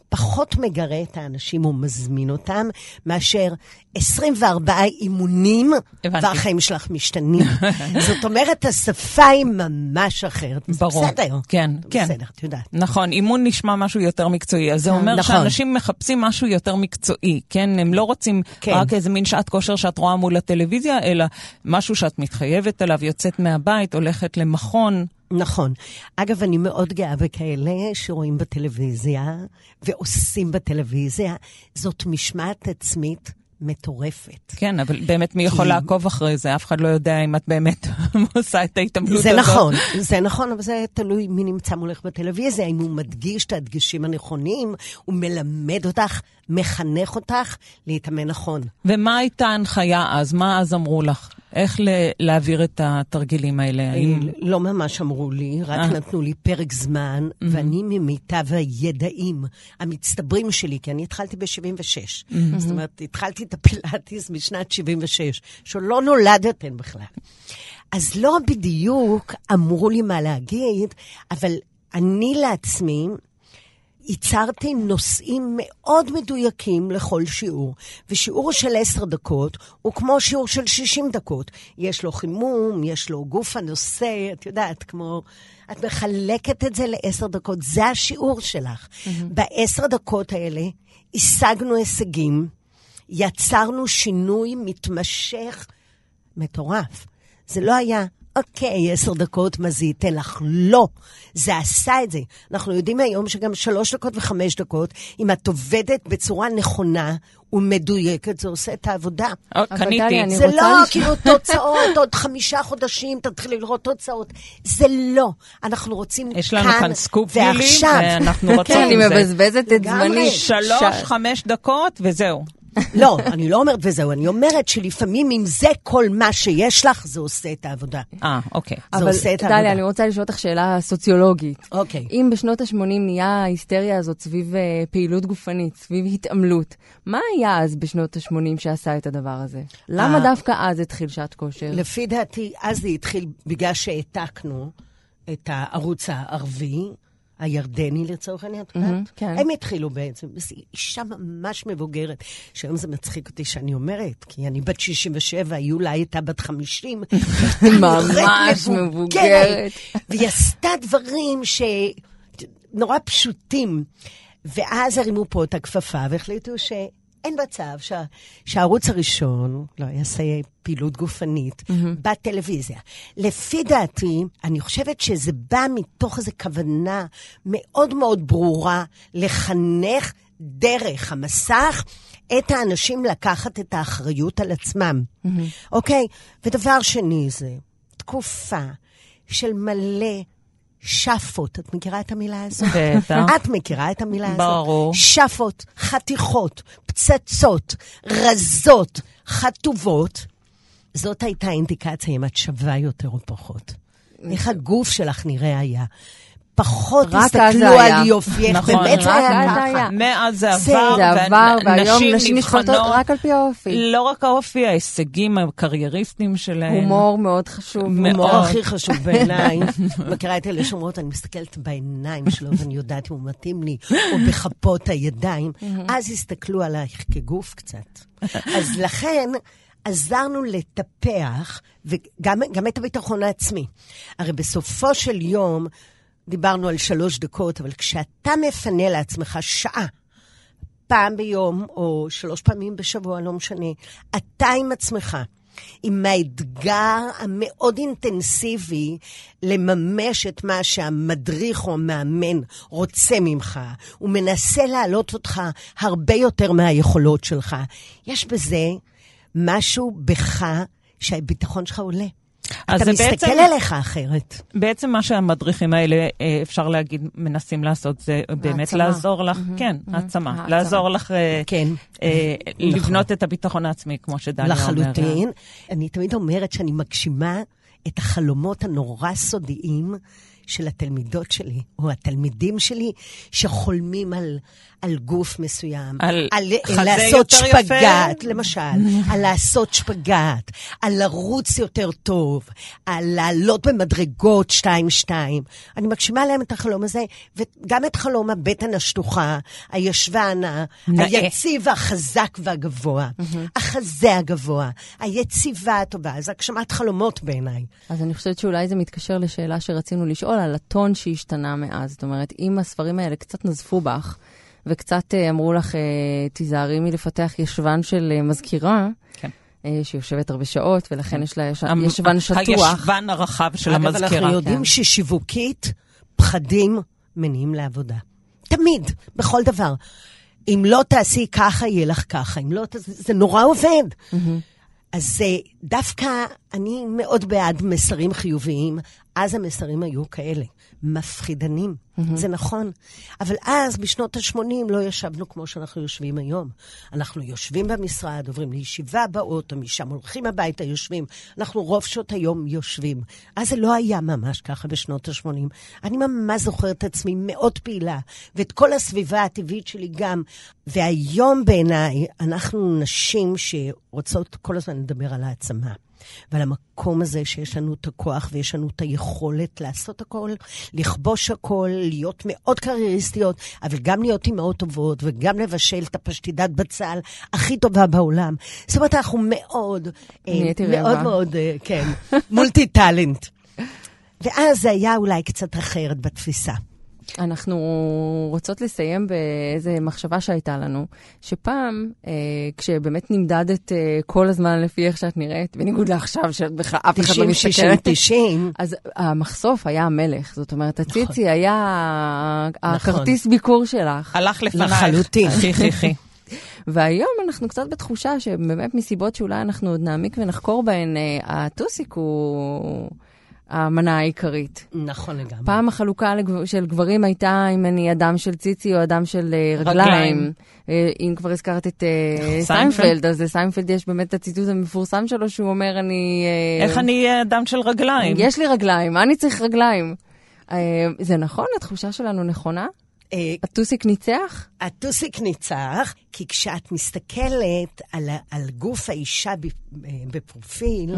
פחות מגרה את האנשים או מזמין אותם, מאשר 24 אימונים, הבנתי. והחיים שלך משתנים. *laughs* זאת אומרת, השפה היא ממש אחרת. זה ברור. בסדר. כן, כן. בסדר, את יודעת. נכון, אימון נשמע משהו יותר מקצועי, אז זה אומר נכון. שאנשים מחפשים משהו יותר מקצועי, כן? הם לא רוצים כן. רק איזה מין שעת כושר שאת רואה מול הטלוויזיה, אלא משהו שאת מתחייבת אליו, יוצאת מהבית, הולכת למכון. נכון. אגב, אני מאוד גאה בכאלה שרואים בטלוויזיה ועושים בטלוויזיה. זאת משמעת עצמית מטורפת. כן, אבל באמת מי יכול כי- לעקוב אחרי זה? אף אחד לא יודע אם את באמת *laughs* עושה את ההתעמלות זה הזאת. נכון, זה נכון, אבל זה תלוי מי נמצא מולך בטלוויזיה, אם הוא מדגיש את הדגשים הנכונים, הוא מלמד אותך, מחנך אותך להתאמן נכון. ומה הייתה ההנחיה אז? מה אז אמרו לך? איך ל- להעביר את התרגילים האלה? האם... לא ממש אמרו לי, רק אה. נתנו לי פרק זמן, ואני ממיטב הידעים המצטברים שלי, כי אני התחלתי ב-76. זאת אומרת, התחלתי את הפילאטיס משנת 76, שלא נולדתם בכלל. אז לא בדיוק אמרו לי מה להגיד, אבל אני לעצמי ייצרתי נושאים מאוד מדויקים לכל שיעור, ושיעור של עשר דקות הוא כמו שיעור של 60 דקות. יש לו חימום, יש לו גוף הנושא, את יודעת, כמו... את מחלקת את זה לעשר דקות, זה השיעור שלך. בעשר דקות האלה השגנו הישגים, יצרנו שינוי מתמשך מטורף. זה לא היה, אוקיי, עשר דקות, מה זה ייתן לך? לא. זה עשה את זה. אנחנו יודעים היום שגם שלוש דקות וחמש דקות, אם את עובדת בצורה נכונה ומדויקת, זה עושה את העבודה. אבל קניתי. אני זה לא לשאול- כאילו תוצאות, עוד חמישה חודשים תתחילי לראות תוצאות. זה לא. אנחנו רוצים כאן יש לנו כאן סקופ גילי, ועכשיו. ואנחנו כן, אני עם זה. מבזבזת את. זמני. שלוש, חמש דקות, וזהו. לא, אני לא אומרת וזהו, אני אומרת שלפעמים אם זה כל מה שיש לך, זה עושה את העבודה. אה, אוקיי. זה אבל עושה את העבודה. דליה, אני רוצה לשאול אותך שאלה סוציולוגית. אוקיי. אם בשנות ה-80 נהיה ההיסטריה הזאת סביב אה, פעילות גופנית, סביב התעמלות, מה היה אז בשנות ה-80 שעשה את הדבר הזה? למה אה. דווקא אז התחיל שעת כושר? לפי דעתי, אז זה התחיל בגלל שהעתקנו את הערוץ הערבי, הירדני לצורך העניין, את יודעת? כן. הם התחילו בעצם, אישה ממש מבוגרת, שהיום זה מצחיק אותי שאני אומרת, כי אני בת 67, יולה הייתה בת 50. *laughs* ממש מבוגרת. והיא עשתה דברים ש... נורא פשוטים. ואז הרימו פה את הכפפה והחליטו שאין מצב שה... שהערוץ הראשון לא יעשה פעילות גופנית בטלוויזיה. לפי דעתי, אני חושבת שזה בא מתוך איזו כוונה מאוד מאוד ברורה לחנך דרך המסך את האנשים לקחת את האחריות על עצמם. אוקיי? ודבר שני זה תקופה של מלא שפות. את מכירה את המילה הזאת? בטח. את מכירה את המילה הזאת? ברור. שפות, חתיכות, פצצות, רזות, חטובות. זאת הייתה אינדיקציה אם את שווה יותר או פחות. איך הגוף שלך נראה היה. פחות הסתכלו. על יופייך, נכון, באמת זה היה ככה. מאז זה עבר, זה עבר, והיום נשים נבחנות רק על פי האופי. לא רק האופי, ההישגים הקרייריסטים שלהם. הומור מאוד חשוב. מאוד. ההומור הכי חשוב בעיניי. *laughs* מכירה את אלה שאומרות, אני מסתכלת בעיניים שלו ואני יודעת אם הוא מתאים לי, או בכפות הידיים. אז הסתכלו עלייך כגוף קצת. אז לכן... עזרנו לטפח וגם גם את הביטחון העצמי. הרי בסופו של יום, דיברנו על שלוש דקות, אבל כשאתה מפנה לעצמך שעה, פעם ביום או שלוש פעמים בשבוע, לא משנה, אתה עם עצמך, עם האתגר המאוד אינטנסיבי לממש את מה שהמדריך או המאמן רוצה ממך. הוא מנסה להעלות אותך הרבה יותר מהיכולות שלך. יש בזה משהו בך שהביטחון שלך עולה. אז אתה מסתכל בעצם- עליך אחרת. בעצם מה שהמדריכים האלה, אה, אפשר להגיד, מנסים לעשות, זה באמת העצמה. לעזור לך, כן, העצמה, העצמה. לעזור לך אה, כן. אה, נכון. לבנות את הביטחון העצמי, כמו שדליה אומרת. לחלוטין. אני תמיד אומרת שאני מגשימה את החלומות הנורא סודיים של התלמידות שלי, או התלמידים שלי, שחולמים על, על גוף מסוים. על חזה לעשות יותר יפה? שפגאט, למשל. על לעשות שפגאט, על לרוץ יותר טוב, על לעלות במדרגות 2-2. אני מגשימה להם את החלום הזה, וגם את חלום הבטן השטוחה, הישבן. היציב, החזק והגבוה. החזה הגבוה, היציבה הטובה. זה הגשמת חלומות בעיניי. אז אני חושבת שאולי זה מתקשר לשאלה שרצינו לשאול על הטון שהשתנה מאז. זאת אומרת, אם הספרים האלה קצת נזפו בך, וקצת אה, אמרו לך, אה, תיזהרי מלפתח ישבן של אה, מזכירה, כן. שיושבת הרבה שעות, ולכן יש לה יש- המ- ישבן שטוח. הישבן הרחב של אגב, המזכירה. אנחנו יודעים כן. ששיווקית, פחדים מניעים לעבודה. תמיד, בכל דבר. אם לא תעשי ככה, יהיה לך ככה. אם לא תעשי... זה נורא עובד. אז דווקא אני מאוד בעד מסרים חיוביים. אז המסרים היו כאלה, מפחידנים. זה נכון. אבל אז, בשנות ה-80, לא ישבנו כמו שאנחנו יושבים היום. אנחנו יושבים במשרד, עוברים לישיבה באוטו, משם הולכים הביתה, יושבים. אנחנו רוב שעות היום יושבים. אז זה לא היה ממש ככה בשנות ה-80. אני ממש זוכרת את עצמי מאוד פעילה, ואת כל הסביבה הטבעית שלי גם. והיום בעיניי, אנחנו נשים שרוצות כל הזמן לדבר על העצמה. ועל המקום הזה שיש לנו את הכוח ויש לנו את היכולת לעשות הכל, לכבוש הכל, להיות מאוד קרייריסטיות, אבל גם להיות אימהות טובות וגם לבשל את הפשטידת בצל הכי טובה בעולם. זאת אומרת, אנחנו מאוד, אה, מאוד. מאוד, אה, כן, מולטי טאלנט. ואז זה היה אולי קצת אחרת בתפיסה. אנחנו רוצות לסיים באיזה מחשבה שהייתה לנו, שפעם, אה, כשבאמת נמדדת אה, כל הזמן לפי איך שאת נראית, בניגוד לעכשיו, שאת בכלל אף אחד לא 90, 60, מסתכל. 90. אז המחשוף היה המלך, זאת אומרת, הציצי נכון. היה הכרטיס ביקור שלך. הלך לפנייך. לחלוטין. חי חי חי. והיום אנחנו קצת בתחושה שבאמת מסיבות שאולי אנחנו עוד נעמיק ונחקור בהן, אה, הטוסיק הוא המנה העיקרית. נכון לגמרי. פעם החלוקה של גברים הייתה אם אני אדם של ציצי או אדם של אה, רגליים. רגליים. אה, אם כבר הזכרת את אה, סיינפלד. סיינפלד, אז לסיינפלד יש באמת את הציטוט המפורסם שלו, שהוא אומר, אני... איך אני אהיה אדם של רגליים? יש לי רגליים, מה אני צריך רגליים? זה נכון? התחושה שלנו נכונה? הטוסיק ניצח? הטוסיק ניצח, כי כשאת מסתכלת על, גוף האישה בפרופיל,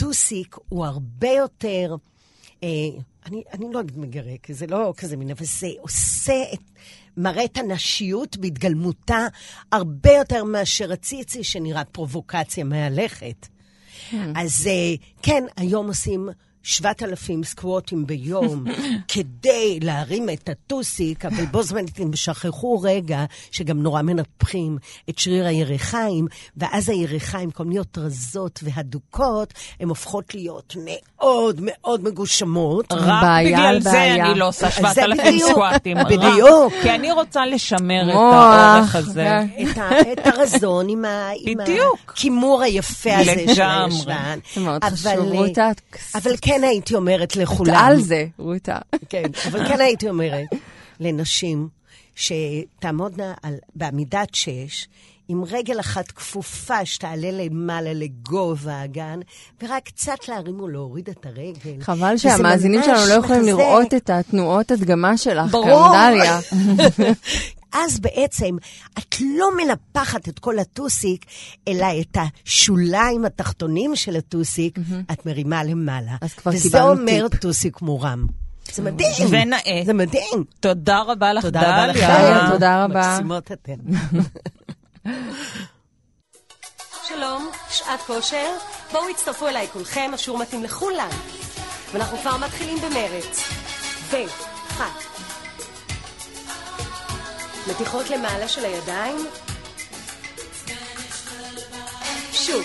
הטוסיק הוא הרבה יותר, אה, אני, אני לא אגיד מגרה, כי זה לא כזה מין, אבל זה עושה את, מראה את הנשיות בהתגלמותה הרבה יותר מאשר הציצי שנראה פרובוקציה מהלכת. אז אה, כן, היום עושים 7,000 סקווטים ביום *laughs* כדי להרים את הטוסיק, אבל בו זמנית הם שכחו רגע שגם נורא מנפחים את שריר הירכיים, ואז הירכיים, במקום להיות רזות והדוקות, הן הופכות להיות מאוד מאוד מגושמות. רק בעיה בגלל זה בעיה. אני לא עושה אז זה 7,000 בדיוק, סקואטים. רק בדיוק. כי אני רוצה לשמר את האורך הזה. כן. את, ה, את הרזון עם, ה, עם. הכימור היפה הזה של. הישבן. זה מאוד אבל, חשוב, רותה. אבל כן הייתי אומרת את לכולם. על זה, רותה. כן, אבל כן הייתי אומרת לנשים שתעמודנה על, בעמידת שש, עם רגל אחת כפופה שתעלה למעלה לגובה האגן, ורק קצת להרים ולהוריד את הרגל. חבל שהמאזינים שלנו לא יכולים מחזק. לראות את התנועות הדגמה שלך כאן, ברור. דליה. *laughs* אז בעצם את לא מנפחת את כל הטוסיק, אלא את השוליים התחתונים של הטוסיק, את מרימה למעלה. אז כבר וזה קיבלנו אומר טיפ. טוסיק מורם. זה מדהים. ונאה. זה מדהים. תודה רבה לך, תודה רבה דליה. לכם. תודה רבה. מקסימות אתן. *laughs* שלום, שעת כושר. בואו הצטרפו אליי כולכם, השיעור מתאים לכולם. ואנחנו כבר מתחילים במרץ. ו... אחת. מתיחות למעלה של הידיים. שוב.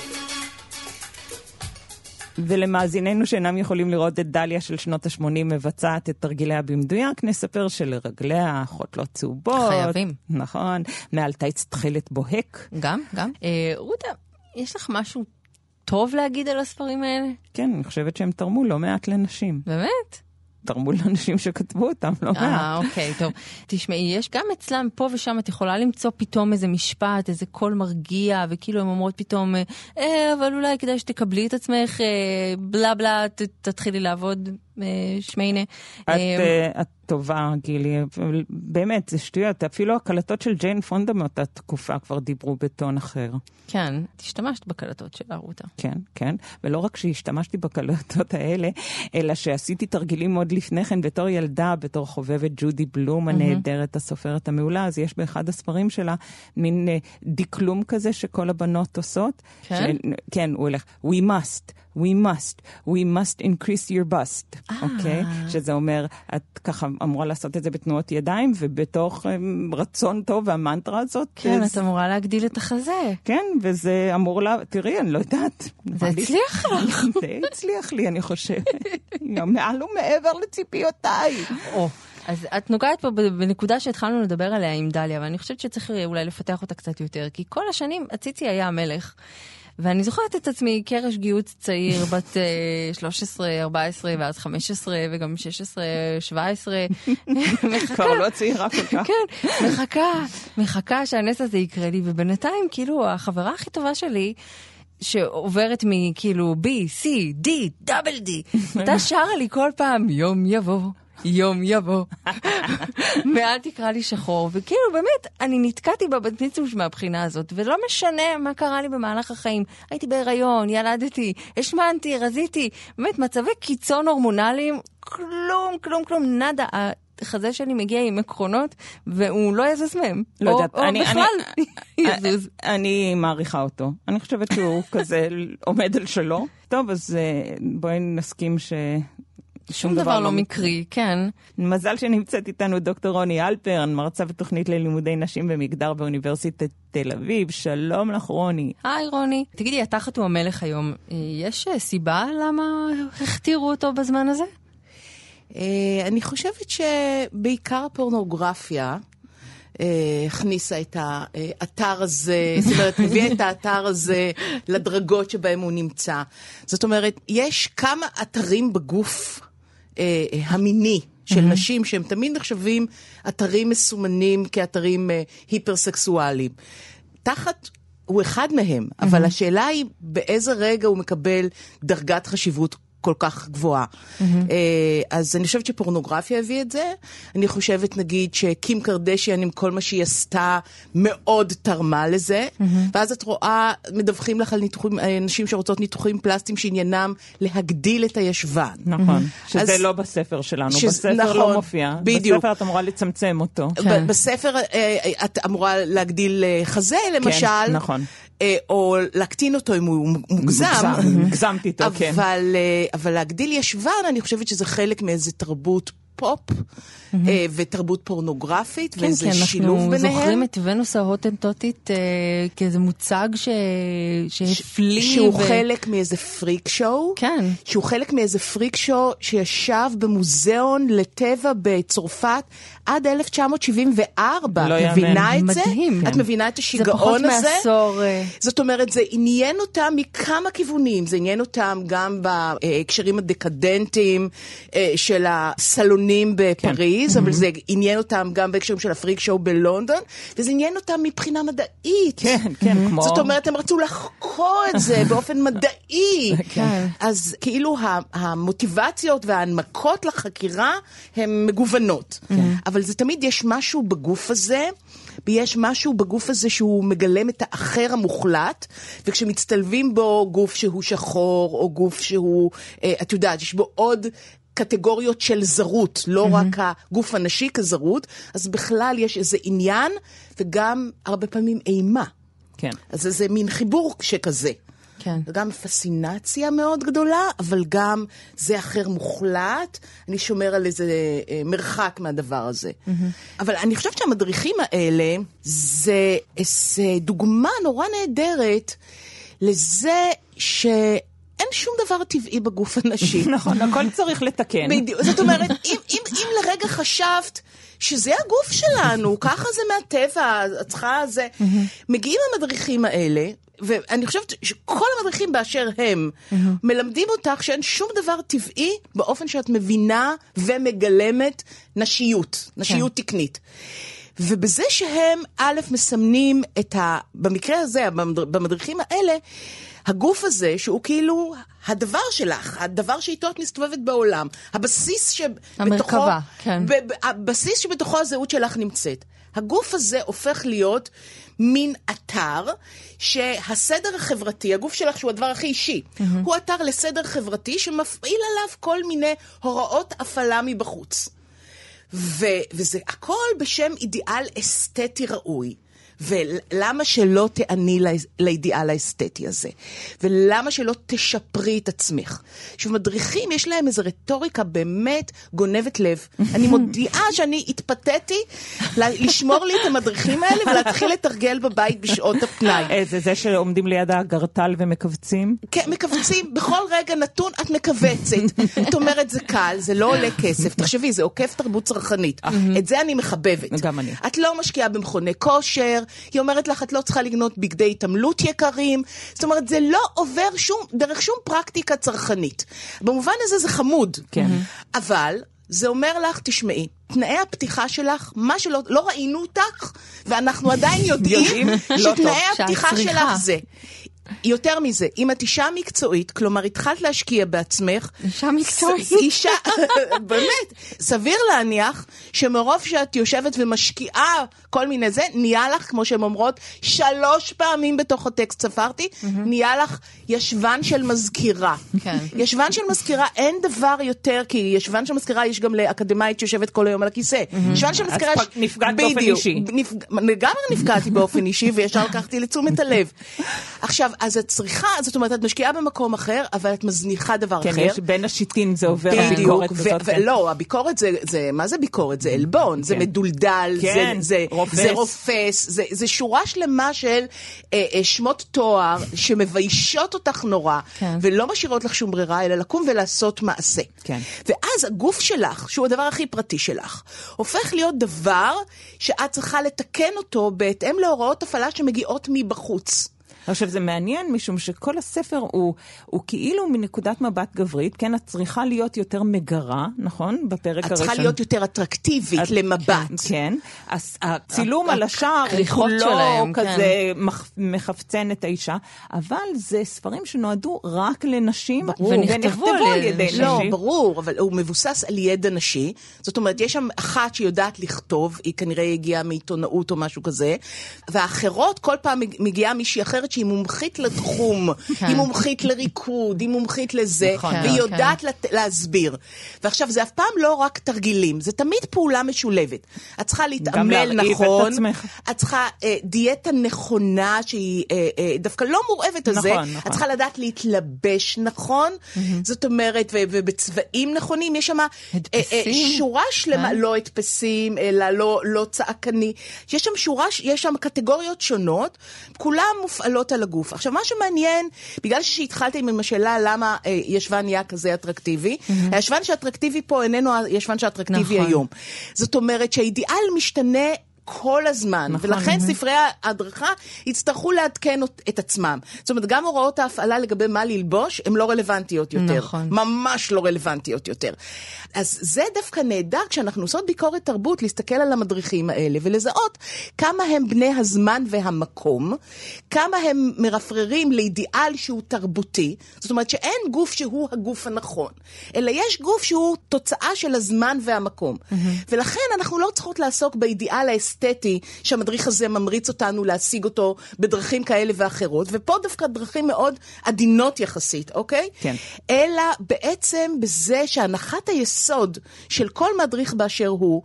ולמאזיננו שאינם יכולים לראות את דליה של שנות ה-80 מבצעת את תרגיליה במדויק, נספר שלרגליה חוטלות צהובות. חייבים. נכון, מעל טייץ תכלת בוהק. גם, גם. אה, רותה, יש לך משהו טוב להגיד על הספרים האלה? כן, אני חושבת שהם תרמו לא מעט לנשים. באמת? תרמו לאנשים שכתבו אותם לא אה, מעט. אוקיי, טוב. תשמעי, יש גם אצלם פה ושם, את יכולה למצוא פתאום איזה משפט, איזה קול מרגיע, וכאילו הן אומרות פתאום, אה, אבל אולי כדאי שתקבלי את עצמך, אה, בלה בלה, ת, תתחילי לעבוד. אה, שמיינה. את, אה, אה, את טובה, גילי, באמת, זה שטויות. אפילו הקלטות של ג'יין פונדה מאותה תקופה כבר דיברו בטון אחר. כן, את השתמשת בקלטות שלה, רותה. כן, כן. ולא רק שהשתמשתי בקלטות האלה, אלא שעשיתי תרגילים עוד לפני כן בתור ילדה, בתור חובבת ג'ודי בלום הנהדרת, הסופרת המעולה, אז יש באחד הספרים שלה מין דקלום כזה שכל הבנות עושות. כן? ש... כן, הוא הולך, we must, we must, we must increase your bust, אוקיי? שזה אומר, את ככה אמורה לעשות את זה בתנועות ידיים, ובתוך אה, רצון טוב והמנטרה הזאת. כן, אה, את אמורה להגדיל את החזה. כן, וזה אמור לה... תראי, אני לא יודעת. זה הצליח לך. *laughs* זה הצליח לי, אני חושבת. מעל ומעבר לציפיותיי. אז את נוגעת פה בנקודה שהתחלנו לדבר עליה עם דליה, ואני חושבת שצריך אולי לפתח אותה קצת יותר, כי כל השנים הציצי היה המלך. ואני זוכרת את עצמי קרש גיוץ צעיר, *laughs* בת אה, 13, 14 ואז 15 וגם 16, 17. *laughs* כבר לא צעירה כל כך. כן, מחכה, מחכה שהנס הזה יקרה לי, ובינתיים, כאילו, החברה הכי טובה שלי, שעוברת מכאילו B, C, D, דאבל D, *laughs* הייתה שרה לי כל פעם, יום יבוא. יום יבוא. ואל תקרא לי שחור. וכאילו, באמת, אני נתקעתי בבת מצווש מהבחינה הזאת, ולא משנה מה קרה לי במהלך החיים. הייתי בהיריון, ילדתי, השמנתי, רזיתי, באמת, מצבי קיצון הורמונליים, כלום, כלום, כלום, נאדה. החזה שלי מגיע עם עקרונות, והוא לא יזוז מהם. לא או, יודעת, או אני- בכלל *laughs* יזוז. אני מעריכה אותו. אני חושבת שהוא כזה עומד על שלו. טוב, אז אה, בואי נסכים ש... שום דבר לא מקרי, כן. מזל שנמצאת איתנו דוקטור רוני אלפרן, מרצה בתוכנית ללימודי נשים במגדר באוניברסיטת תל אביב. שלום לך, רוני. היי רוני. תגידי, התחת הוא המלך היום. אה, יש אה, סיבה למה הכתירו אותו בזמן הזה? אה, אני חושבת שבעיקר הפורנוגרפיה הכניסה את האתר הזה, *laughs* זאת אומרת, הביאה את האתר הזה לדרגות שבהם הוא נמצא. זאת אומרת, יש כמה אתרים בגוף אה, המיני. של נשים שהם תמיד נחשבים אתרים מסומנים כאתרים אה, היפרסקסואליים. תחת הוא אחד מהם, אבל השאלה היא באיזה רגע הוא מקבל דרגת חשיבות כל כך גבוהה. אה, אז אני חושבת שפורנוגרפיה הביא את זה. אני חושבת, נגיד, שקים קרדשיאן עם כל מה שהיא עשתה, מאוד תרמה לזה. ואז את רואה, מדווחים לך על ניתוחים, אה, נשים שרוצות ניתוחים פלסטיים שעניינם להגדיל את הישבן. נכון. שזה אז- לא בספר שלנו. שזה- בספר נכון, לא מופיע. בדיוק. בספר את אמורה לצמצם אותו. ב- בספר אה, את אמורה להגדיל חזה, למשל. נכון. אה, או להקטין אותו אם הוא מוגזם. מוגזם, הגזמתי איתו, כן. אבל, אה, אבל להגדיל ישבן, אני חושבת שזה חלק מאיזה תרבות פופ אה, ותרבות פורנוגרפית, כן, ואיזה כי שילוב אנחנו ביניהם. זוכרים את ונוס ההוטנטוטית אה, כאיזה מוצג ש... שהפליא. שהוא ו... חלק מאיזה פריק שואו. כן. שהוא חלק מאיזה פריק שואו שישב במוזיאון לטבע בצרפת עד 1974. לא את יאמן. מבינה את זה? מדהים. את מבינה את זה השיגעון פחות הזה? מעשור. אה, זאת אומרת, זה עניין אותם מכמה כיוונים. זה עניין אותם גם בהקשרים הדקדנטיים אה, של הסלונים בפריז, אבל זה עניין אותם גם בהקשרים של הפריק שואו בלונדון, וזה עניין אותם מבחינה מדעית. כן, כן, כמו... זאת אומרת, הם רצו לחקור את זה *laughs* באופן מדעי. כן. אז כאילו המוטיבציות וההנמקות לחקירה הן מגוונות. אבל זה תמיד יש משהו בגוף הזה. ויש משהו בגוף הזה שהוא מגלם את האחר המוחלט, וכשמצטלבים בו גוף שהוא שחור, או גוף שהוא, אה, את יודעת, יש בו עוד קטגוריות של זרות, לא רק הגוף הנשי כזרות, אז בכלל יש איזה עניין, וגם הרבה פעמים אימה. כן. אז זה, זה מין חיבור שכזה. כן. וגם פסינציה מאוד גדולה, אבל גם זה אחר מוחלט, אני שומר על איזה אה, מרחק מהדבר הזה. אבל אני חושבת שהמדריכים האלה, זה איזה דוגמה נורא נהדרת לזה שאין שום דבר טבעי בגוף הנשי. *laughs* נכון, הכל צריך לתקן. בדיוק, זאת אומרת, אם, אם, אם לרגע חשבת שזה הגוף שלנו, ככה זה מהטבע, את צריכה זה, מגיעים המדריכים האלה, ואני חושבת שכל המדריכים באשר הם, מלמדים אותך שאין שום דבר טבעי באופן שאת מבינה ומגלמת נשיות, נשיות תקנית. ובזה שהם, א', מסמנים את ה... במקרה הזה, במד- במדריכים האלה, הגוף הזה, שהוא כאילו הדבר שלך, הדבר שאיתו את מסתובבת בעולם, הבסיס שבתוכו... המרכבה, כן. הבסיס שבתוכו הזהות שלך נמצאת. הגוף הזה הופך להיות מין אתר שהסדר החברתי, הגוף שלך שהוא הדבר הכי אישי, הוא אתר לסדר חברתי שמפעיל עליו כל מיני הוראות הפעלה מבחוץ. ו- וזה הכל בשם אידיאל אסתטי ראוי. ולמה שלא תעני לאידיאל האסתטי הזה? ולמה שלא תשפרי את עצמך? עכשיו, מדריכים, יש להם איזו רטוריקה באמת גונבת לב. אני מודיעה שאני התפתיתי לשמור לי את המדריכים האלה ולהתחיל לתרגל בבית בשעות הפנאי. איזה, זה שעומדים ליד האגרטל ומכווצים? כן, מכווצים, בכל רגע נתון את מכווצת. את אומרת, זה קל, זה לא עולה כסף. תחשבי, זה עוקף תרבות צרכנית. את זה אני מחבבת. גם אני. את לא משקיעה במכוני כושר, היא אומרת לך, את לא צריכה לקנות בגדי התעמלות יקרים. זאת אומרת, זה לא עובר שום, דרך שום פרקטיקה צרכנית. במובן הזה זה חמוד. כן. אבל... זה אומר לך, תשמעי, תנאי הפתיחה שלך, מה שלא, לא ראינו אותך, ואנחנו עדיין יודעים לא שתנאי. הפתיחה. שלך זה. יותר מזה, אם את אישה מקצועית, כלומר התחלת להשקיע בעצמך, אישה מקצועית. *laughs* אישה, *laughs* באמת, סביר להניח שמרוב שאת יושבת ומשקיעה כל מיני זה, נהיה לך, כמו שהן אומרות, שלוש פעמים בתוך הטקסט ספרתי, נהיה לך ישבן של מזכירה. כן. ישבן של מזכירה, אין דבר יותר, כי ישבן של מזכירה יש גם לאקדמאית שיושבת כל היום על הכיסא. ישבן של מזכירה... אז נפגעת באופן. אישי. לגמרי נפגעתי באופן אישי, וישר לקחתי לתשומת הלב. עכשיו, אז את צריכה, זאת אומרת, את משקיעה במקום אחר, אבל את מזניחה דבר כן, אחר. יש בין השיטין זה עובר, בדיוק, הביקורת ו- הזאת. כן. ולא, הביקורת זה, זה, מה זה ביקורת? זה עלבון, זה כן. מדולדל, כן, זה, זה רופס. זה רופס, זה, זה שורה שלמה של אה, אה, שמות תואר שמביישות אותך נורא, כן. ולא משאירות לך שום ברירה, אלא לקום ולעשות מעשה. כן. ואז הגוף שלך, שהוא הדבר הכי פרטי שלך, הופך להיות דבר שאת צריכה לתקן אותו בהתאם להוראות הפעלה שמגיעות מבחוץ. עכשיו, זה מעניין, משום שכל הספר הוא, הוא כאילו מנקודת מבט גברית, כן, את צריכה להיות יותר מגרה, נכון? בפרק את הראשון. צריכה להיות יותר אטרקטיבית את- למבט. כן, אז הצילום על השער הוא הכריכות כולו שלהם, כן. כזה מח- מחפצן את האישה, אבל זה ספרים שנועדו רק לנשים, ברור. ונכתבו על ידי נשים. לא, ברור, אבל הוא מבוסס על ידע נשי. זאת אומרת, יש שם אחת שיודעת לכתוב, היא כנראה הגיעה מעיתונאות או משהו כזה, והאחרות, כל פעם מג- מגיעה מישהי אחרת שהיא מומחית לתחום, כן. היא מומחית לריקוד, היא מומחית לזה, נכון, והיא כן. יודעת לת- להסביר. ועכשיו, זה אף פעם לא רק תרגילים, זה תמיד פעולה משולבת. את צריכה להתעמל את נכון, עצמך. את צריכה אה, דיאטה נכונה, שהיא אה, אה, דווקא לא מעורבת על זה, נכון, נכון. את צריכה לדעת להתלבש נכון, זאת אומרת, ו- ובצבעים נכונים, יש שם אה, אה. שורה שלמה, כן. לא הדפסים, אלא לא, לא צעקני, יש שם שורה, יש שם קטגוריות שונות, כולן מופעלות על הגוף. עכשיו, מה שמעניין, בגלל שהתחלתם עם השאלה למה אה, ישבן נהיה כזה אטרקטיבי, הישבן שאטרקטיבי פה איננו הישבן שאטרקטיבי נכון. היום. זאת אומרת שהאידיאל משתנה. כל הזמן, נכון. ולכן ספרי ההדרכה יצטרכו לעדכן את עצמם. זאת אומרת, גם הוראות ההפעלה לגבי מה ללבוש, הן לא רלוונטיות יותר. נכון. ממש לא רלוונטיות יותר. אז זה דווקא נהדר כשאנחנו עושות ביקורת תרבות, להסתכל על המדריכים האלה ולזהות כמה הם בני הזמן והמקום, כמה הם מרפררים לאידיאל שהוא תרבותי, זאת אומרת שאין גוף שהוא הגוף הנכון, אלא יש גוף שהוא תוצאה של הזמן והמקום. ולכן אנחנו לא צריכות לעסוק באידיאל האסתטי שהמדריך הזה ממריץ אותנו להשיג אותו בדרכים כאלה ואחרות, ופה דווקא דרכים מאוד עדינות יחסית, אוקיי? כן. אלא בעצם בזה שהנחת היסוד של כל מדריך באשר הוא,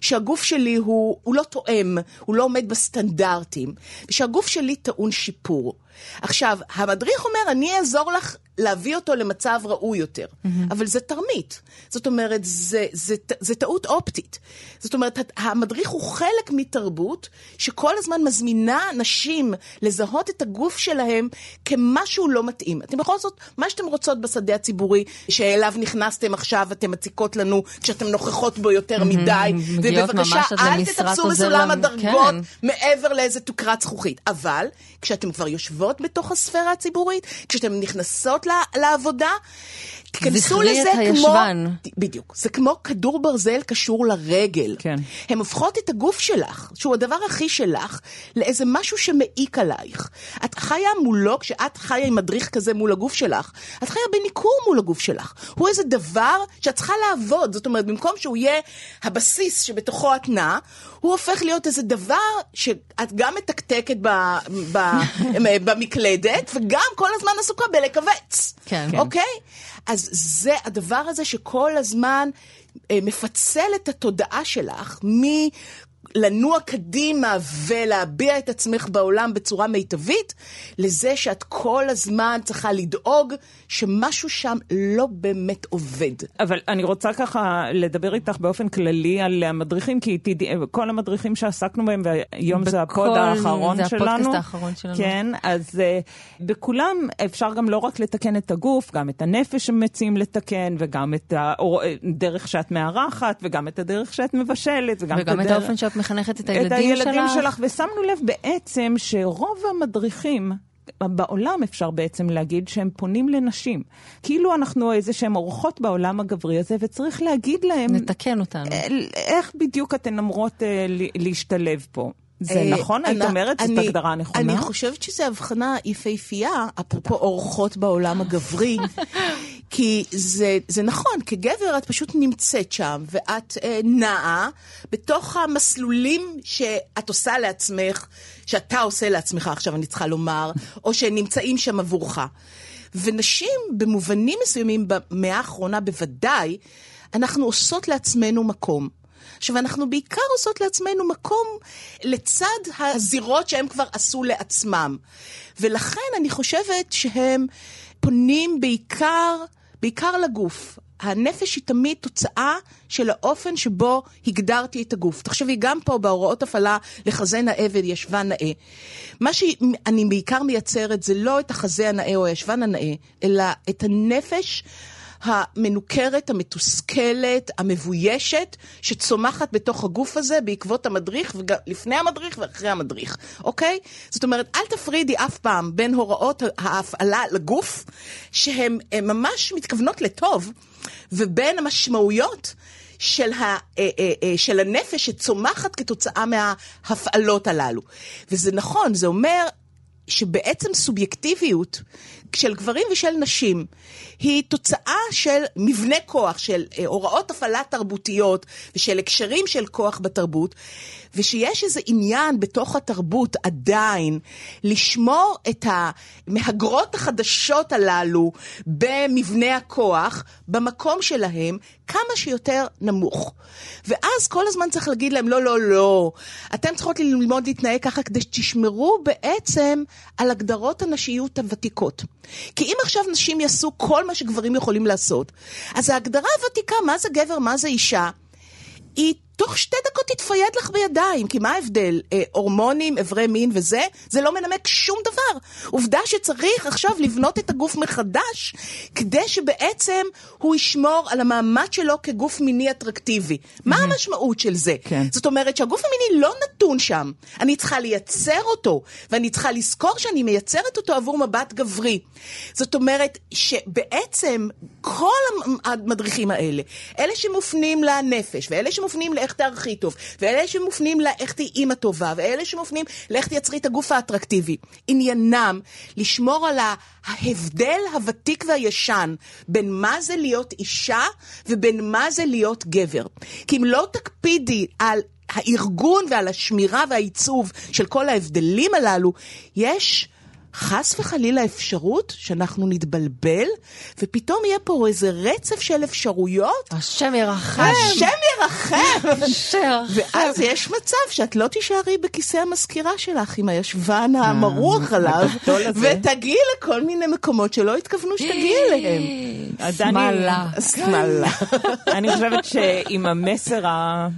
שהגוף שלי הוא, הוא לא תואם, הוא לא עומד בסטנדרטים, ושהגוף שלי טעון שיפור. עכשיו, המדריך אומר, אני אעזור לך להביא אותו למצב ראוי יותר, אבל זה תרמית. זאת אומרת, זה, זה, זה, זה טעות אופטית. זאת אומרת, המדריך הוא חלק מתרבות שכל הזמן מזמינה נשים לזהות את הגוף שלהם כמשהו לא מתאים. אתם יכולות לעשות מה שאתם רוצות בשדה הציבורי, שאליו נכנסתם עכשיו, אתם מציקות לנו כשאתם נוכחות בו יותר מדי, מגיעות ובבקשה, אל תטפסו עוזר בסולם הדרגות כן. מעבר לאיזה תקרת זכוכית. אבל, כשאתם כבר יושבות משתלבות בתוך הספירה הציבורית, כשאתן נכנסות לעבודה, תיכנסו לזה כמו... הישבן. בדיוק. זה כמו כדור ברזל קשור לרגל. כן. הן הופכות את הגוף שלך, שהוא הדבר הכי שלך, לאיזה משהו שמעיק עלייך. את חיה מולו, כשאת חיה עם מדריך כזה מול הגוף שלך, את חיה בניכור מול הגוף שלך. הוא איזה דבר שאת צריכה לעבוד. זאת אומרת, במקום שהוא יהיה הבסיס שבתוכו את נעה, הוא הופך להיות איזה דבר שאת גם מתקתקת ב, ב, *laughs* במקלדת, וגם כל הזמן עסוקה בלכווץ. כן. אוקיי? אז זה הדבר הזה שכל הזמן אה, מפצל את התודעה שלך מלנוע קדימה ולהביע את עצמך בעולם בצורה מיטבית, לזה שאת כל הזמן צריכה לדאוג שמשהו שם לא באמת עובד. אבל אני רוצה ככה לדבר איתך באופן כללי על המדריכים, כי תדעי, כל המדריכים שעסקנו בהם, והיום זה הפוד האחרון זה שלנו. הפודקאסט האחרון שלנו. כן, אז uh, בכולם אפשר גם לא רק לתקן את הגוף, גם את הנפש שמציעים לתקן, וגם את הדרך שאת מארחת, וגם את הדרך שאת מבשלת, וגם, וגם את הדרך- האופן שאת מחנכת את את הילדים הילדים שלך. שלך. ושמנו לב בעצם שרוב המדריכים... בעולם אפשר בעצם להגיד שהם פונים לנשים. כאילו אנחנו איזה שהן אורחות בעולם הגברי הזה, וצריך להגיד להם נתקן אותנו. אה, איך בדיוק אתן אמורות אה, להשתלב פה. זה אה, נכון? היית אני- אומרת? זאת הגדרה נכונה? אני חושבת שזו הבחנה יפהפייה, אפרופו אורחות בעולם הגברי. *laughs* כי זה, זה נכון, כגבר את פשוט נמצאת שם, ואת אה, נעה בתוך המסלולים שאת עושה לעצמך, שאתה עושה לעצמך עכשיו, אני צריכה לומר, או שנמצאים שם עבורך. ונשים, במובנים מסוימים, במאה האחרונה בוודאי, אנחנו עושות לעצמנו מקום. עכשיו, אנחנו בעיקר עושות לעצמנו מקום לצד הזירות שהם כבר עשו לעצמם. ולכן אני חושבת שהם פונים בעיקר, בעיקר לגוף. הנפש היא תמיד תוצאה של האופן שבו הגדרתי את הגוף. תחשבי, גם פה בהוראות הפעלה לחזה נאה וישבן נאה. מה שאני בעיקר מייצרת זה לא את החזה הנאה או הישבן הנאה, אלא את הנפש המנוכרת, המתוסכלת, המבוישת, שצומחת בתוך הגוף הזה בעקבות המדריך, ולפני המדריך ואחרי המדריך, אוקיי? זאת אומרת, אל תפרידי אף פעם בין הוראות ההפעלה לגוף, שהן הן ממש מתכוונות לטוב, ובין המשמעויות של, ה, אה, אה, אה, של הנפש שצומחת כתוצאה מההפעלות הללו. וזה נכון, זה אומר שבעצם סובייקטיביות של גברים ושל נשים היא תוצאה של מבנה כוח, של אה, הוראות הפעלה תרבותיות ושל הקשרים של כוח בתרבות, ושיש איזה עניין בתוך התרבות עדיין לשמור את המהגרות החדשות הללו במבנה הכוח, במקום שלהם, כמה שיותר נמוך. ואז כל הזמן צריך להגיד להם, לא, לא, לא, אתם צריכות ללמוד להתנהג ככה כדי שתשמרו בעצם על הגדרות הנשיות הוותיקות. כי אם עכשיו נשים יעשו כל מה שגברים יכולים לעשות, אז ההגדרה הוותיקה, מה זה גבר, מה זה אישה, היא תוך שתי דקות תתפייד לך בידיים, כי מה ההבדל? אה, הורמונים, אברי מין וזה, זה לא מנמק שום דבר. עובדה שצריך עכשיו לבנות את הגוף מחדש, כדי שבעצם הוא ישמור על המעמד שלו כגוף מיני אטרקטיבי. מה המשמעות של זה? כן. זאת אומרת שהגוף המיני לא נתון שם. אני צריכה לייצר אותו, ואני צריכה לזכור שאני מייצרת אותו עבור מבט גברי. זאת אומרת שבעצם כל המדריכים האלה, אלה שמופנים לנפש, ואלה שמופנים לאיך תערכי טוב, ואלה שמופנים לאיך תהיי אימא טובה, ואלה שמופנים לאיך תייצרי את הגוף האטרקטיבי, עניינם לשמור על ההבדל הוותיק והישן בין מה זה להיות אישה ובין מה זה להיות גבר. כי אם לא תקפידי על הארגון ועל השמירה והעיצוב של כל ההבדלים הללו, יש חס וחלילה אפשרות שאנחנו נתבלבל, ופתאום יהיה פה איזה רצף של אפשרויות. השם ירחם. השם ירחם. *laughs* השם ירחם. ואז יש מצב שאת לא תישארי בכיסא המזכירה שלך עם הישבן המרוח עליו. ותגיעי לכל מיני מקומות שלא התכוונו שתגיעי אליהם. עדיין- שמאלה. שמאלה. אני חושבת שעם המסר ה...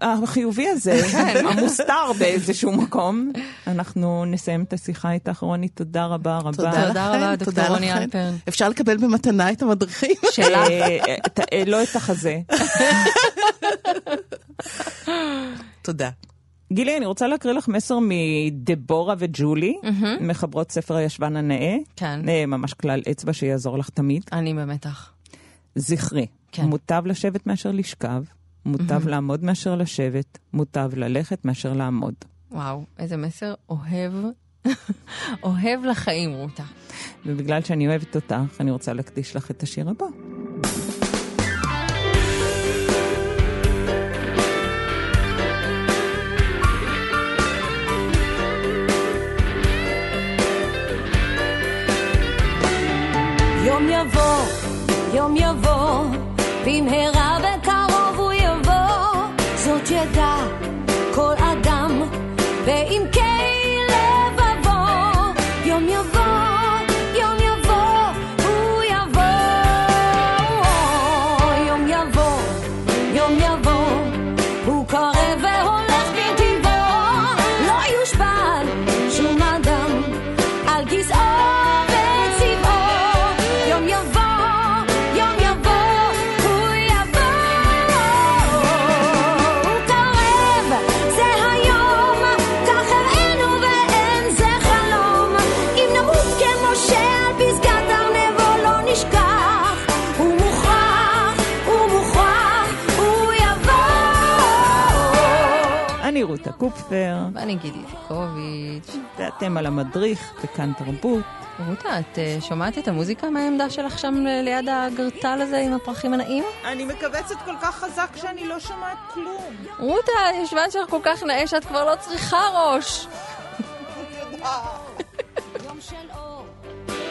החיובי הזה, *laughs* המוסתר באיזשהו מקום, אנחנו נסיים את השיחה איתך, רוני, תודה רבה רבה. תודה רבה, דוקטור רוני. אלפרן. אפשר לקבל במתנה את המדריכים? אה, לא את החזה. *laughs* תודה. גילי, אני רוצה להקריא לך מסר מדבורה וג'ולי, מחברות ספר הישבן הנאה. כן. אה, ממש כלל אצבע שיעזור לך תמיד. אני במתח. זכרי, כן. מוטב לשבת מאשר לשכב, מוטב לעמוד מאשר לשבת, מוטב ללכת מאשר לעמוד. וואו, איזה מסר אוהב, *laughs* אוהב לחיים, רותה. ובגלל שאני אוהבת אותך, אני רוצה להקדיש לך את השיר הבא. יום יבוא, יום יבוא, במהרה בקרוב אני רותה קופפר, ואני גידי זיקוביץ'. ואתם על המדריך בכאן תרבות. רותה, את אה, שומעת את המוזיקה מהעמדה שלך שם ליד הגרטל הזה עם הפרחים הנאים? אני מכווצת כל כך חזק שאני לא שומעת כלום. רותה, הישבן שלך כל כך נאה שאת כבר לא צריכה ראש. יום של אור,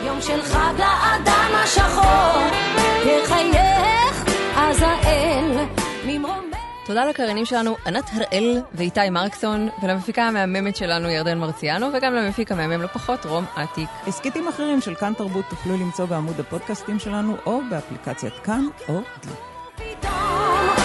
יום של חג לאדם השחור, תחייך אז האל ממרומם. תודה לקריינים שלנו ענת הראל ואיתי מרקסון, ולמפיקה המהממת שלנו ירדן מרציאנו, וגם למפיק המהמם לא פחות, רום אטיק. הסכתים אחרים של כאן תרבות תוכלו למצוא בעמוד הפודקאסטים שלנו, או באפליקציית כאן, או די.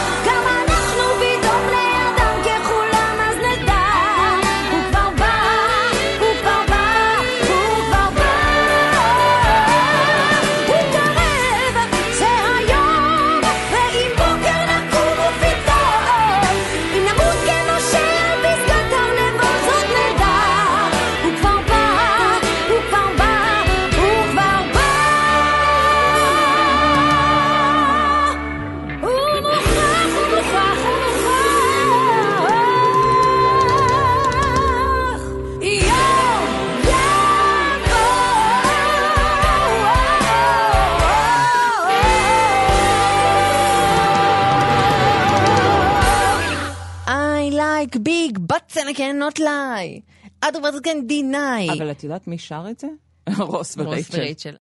I like big butts and I cannot lie. otherwise I can deny. אבל את יודעת מי שר את זה? רוס. ורייצ'ל.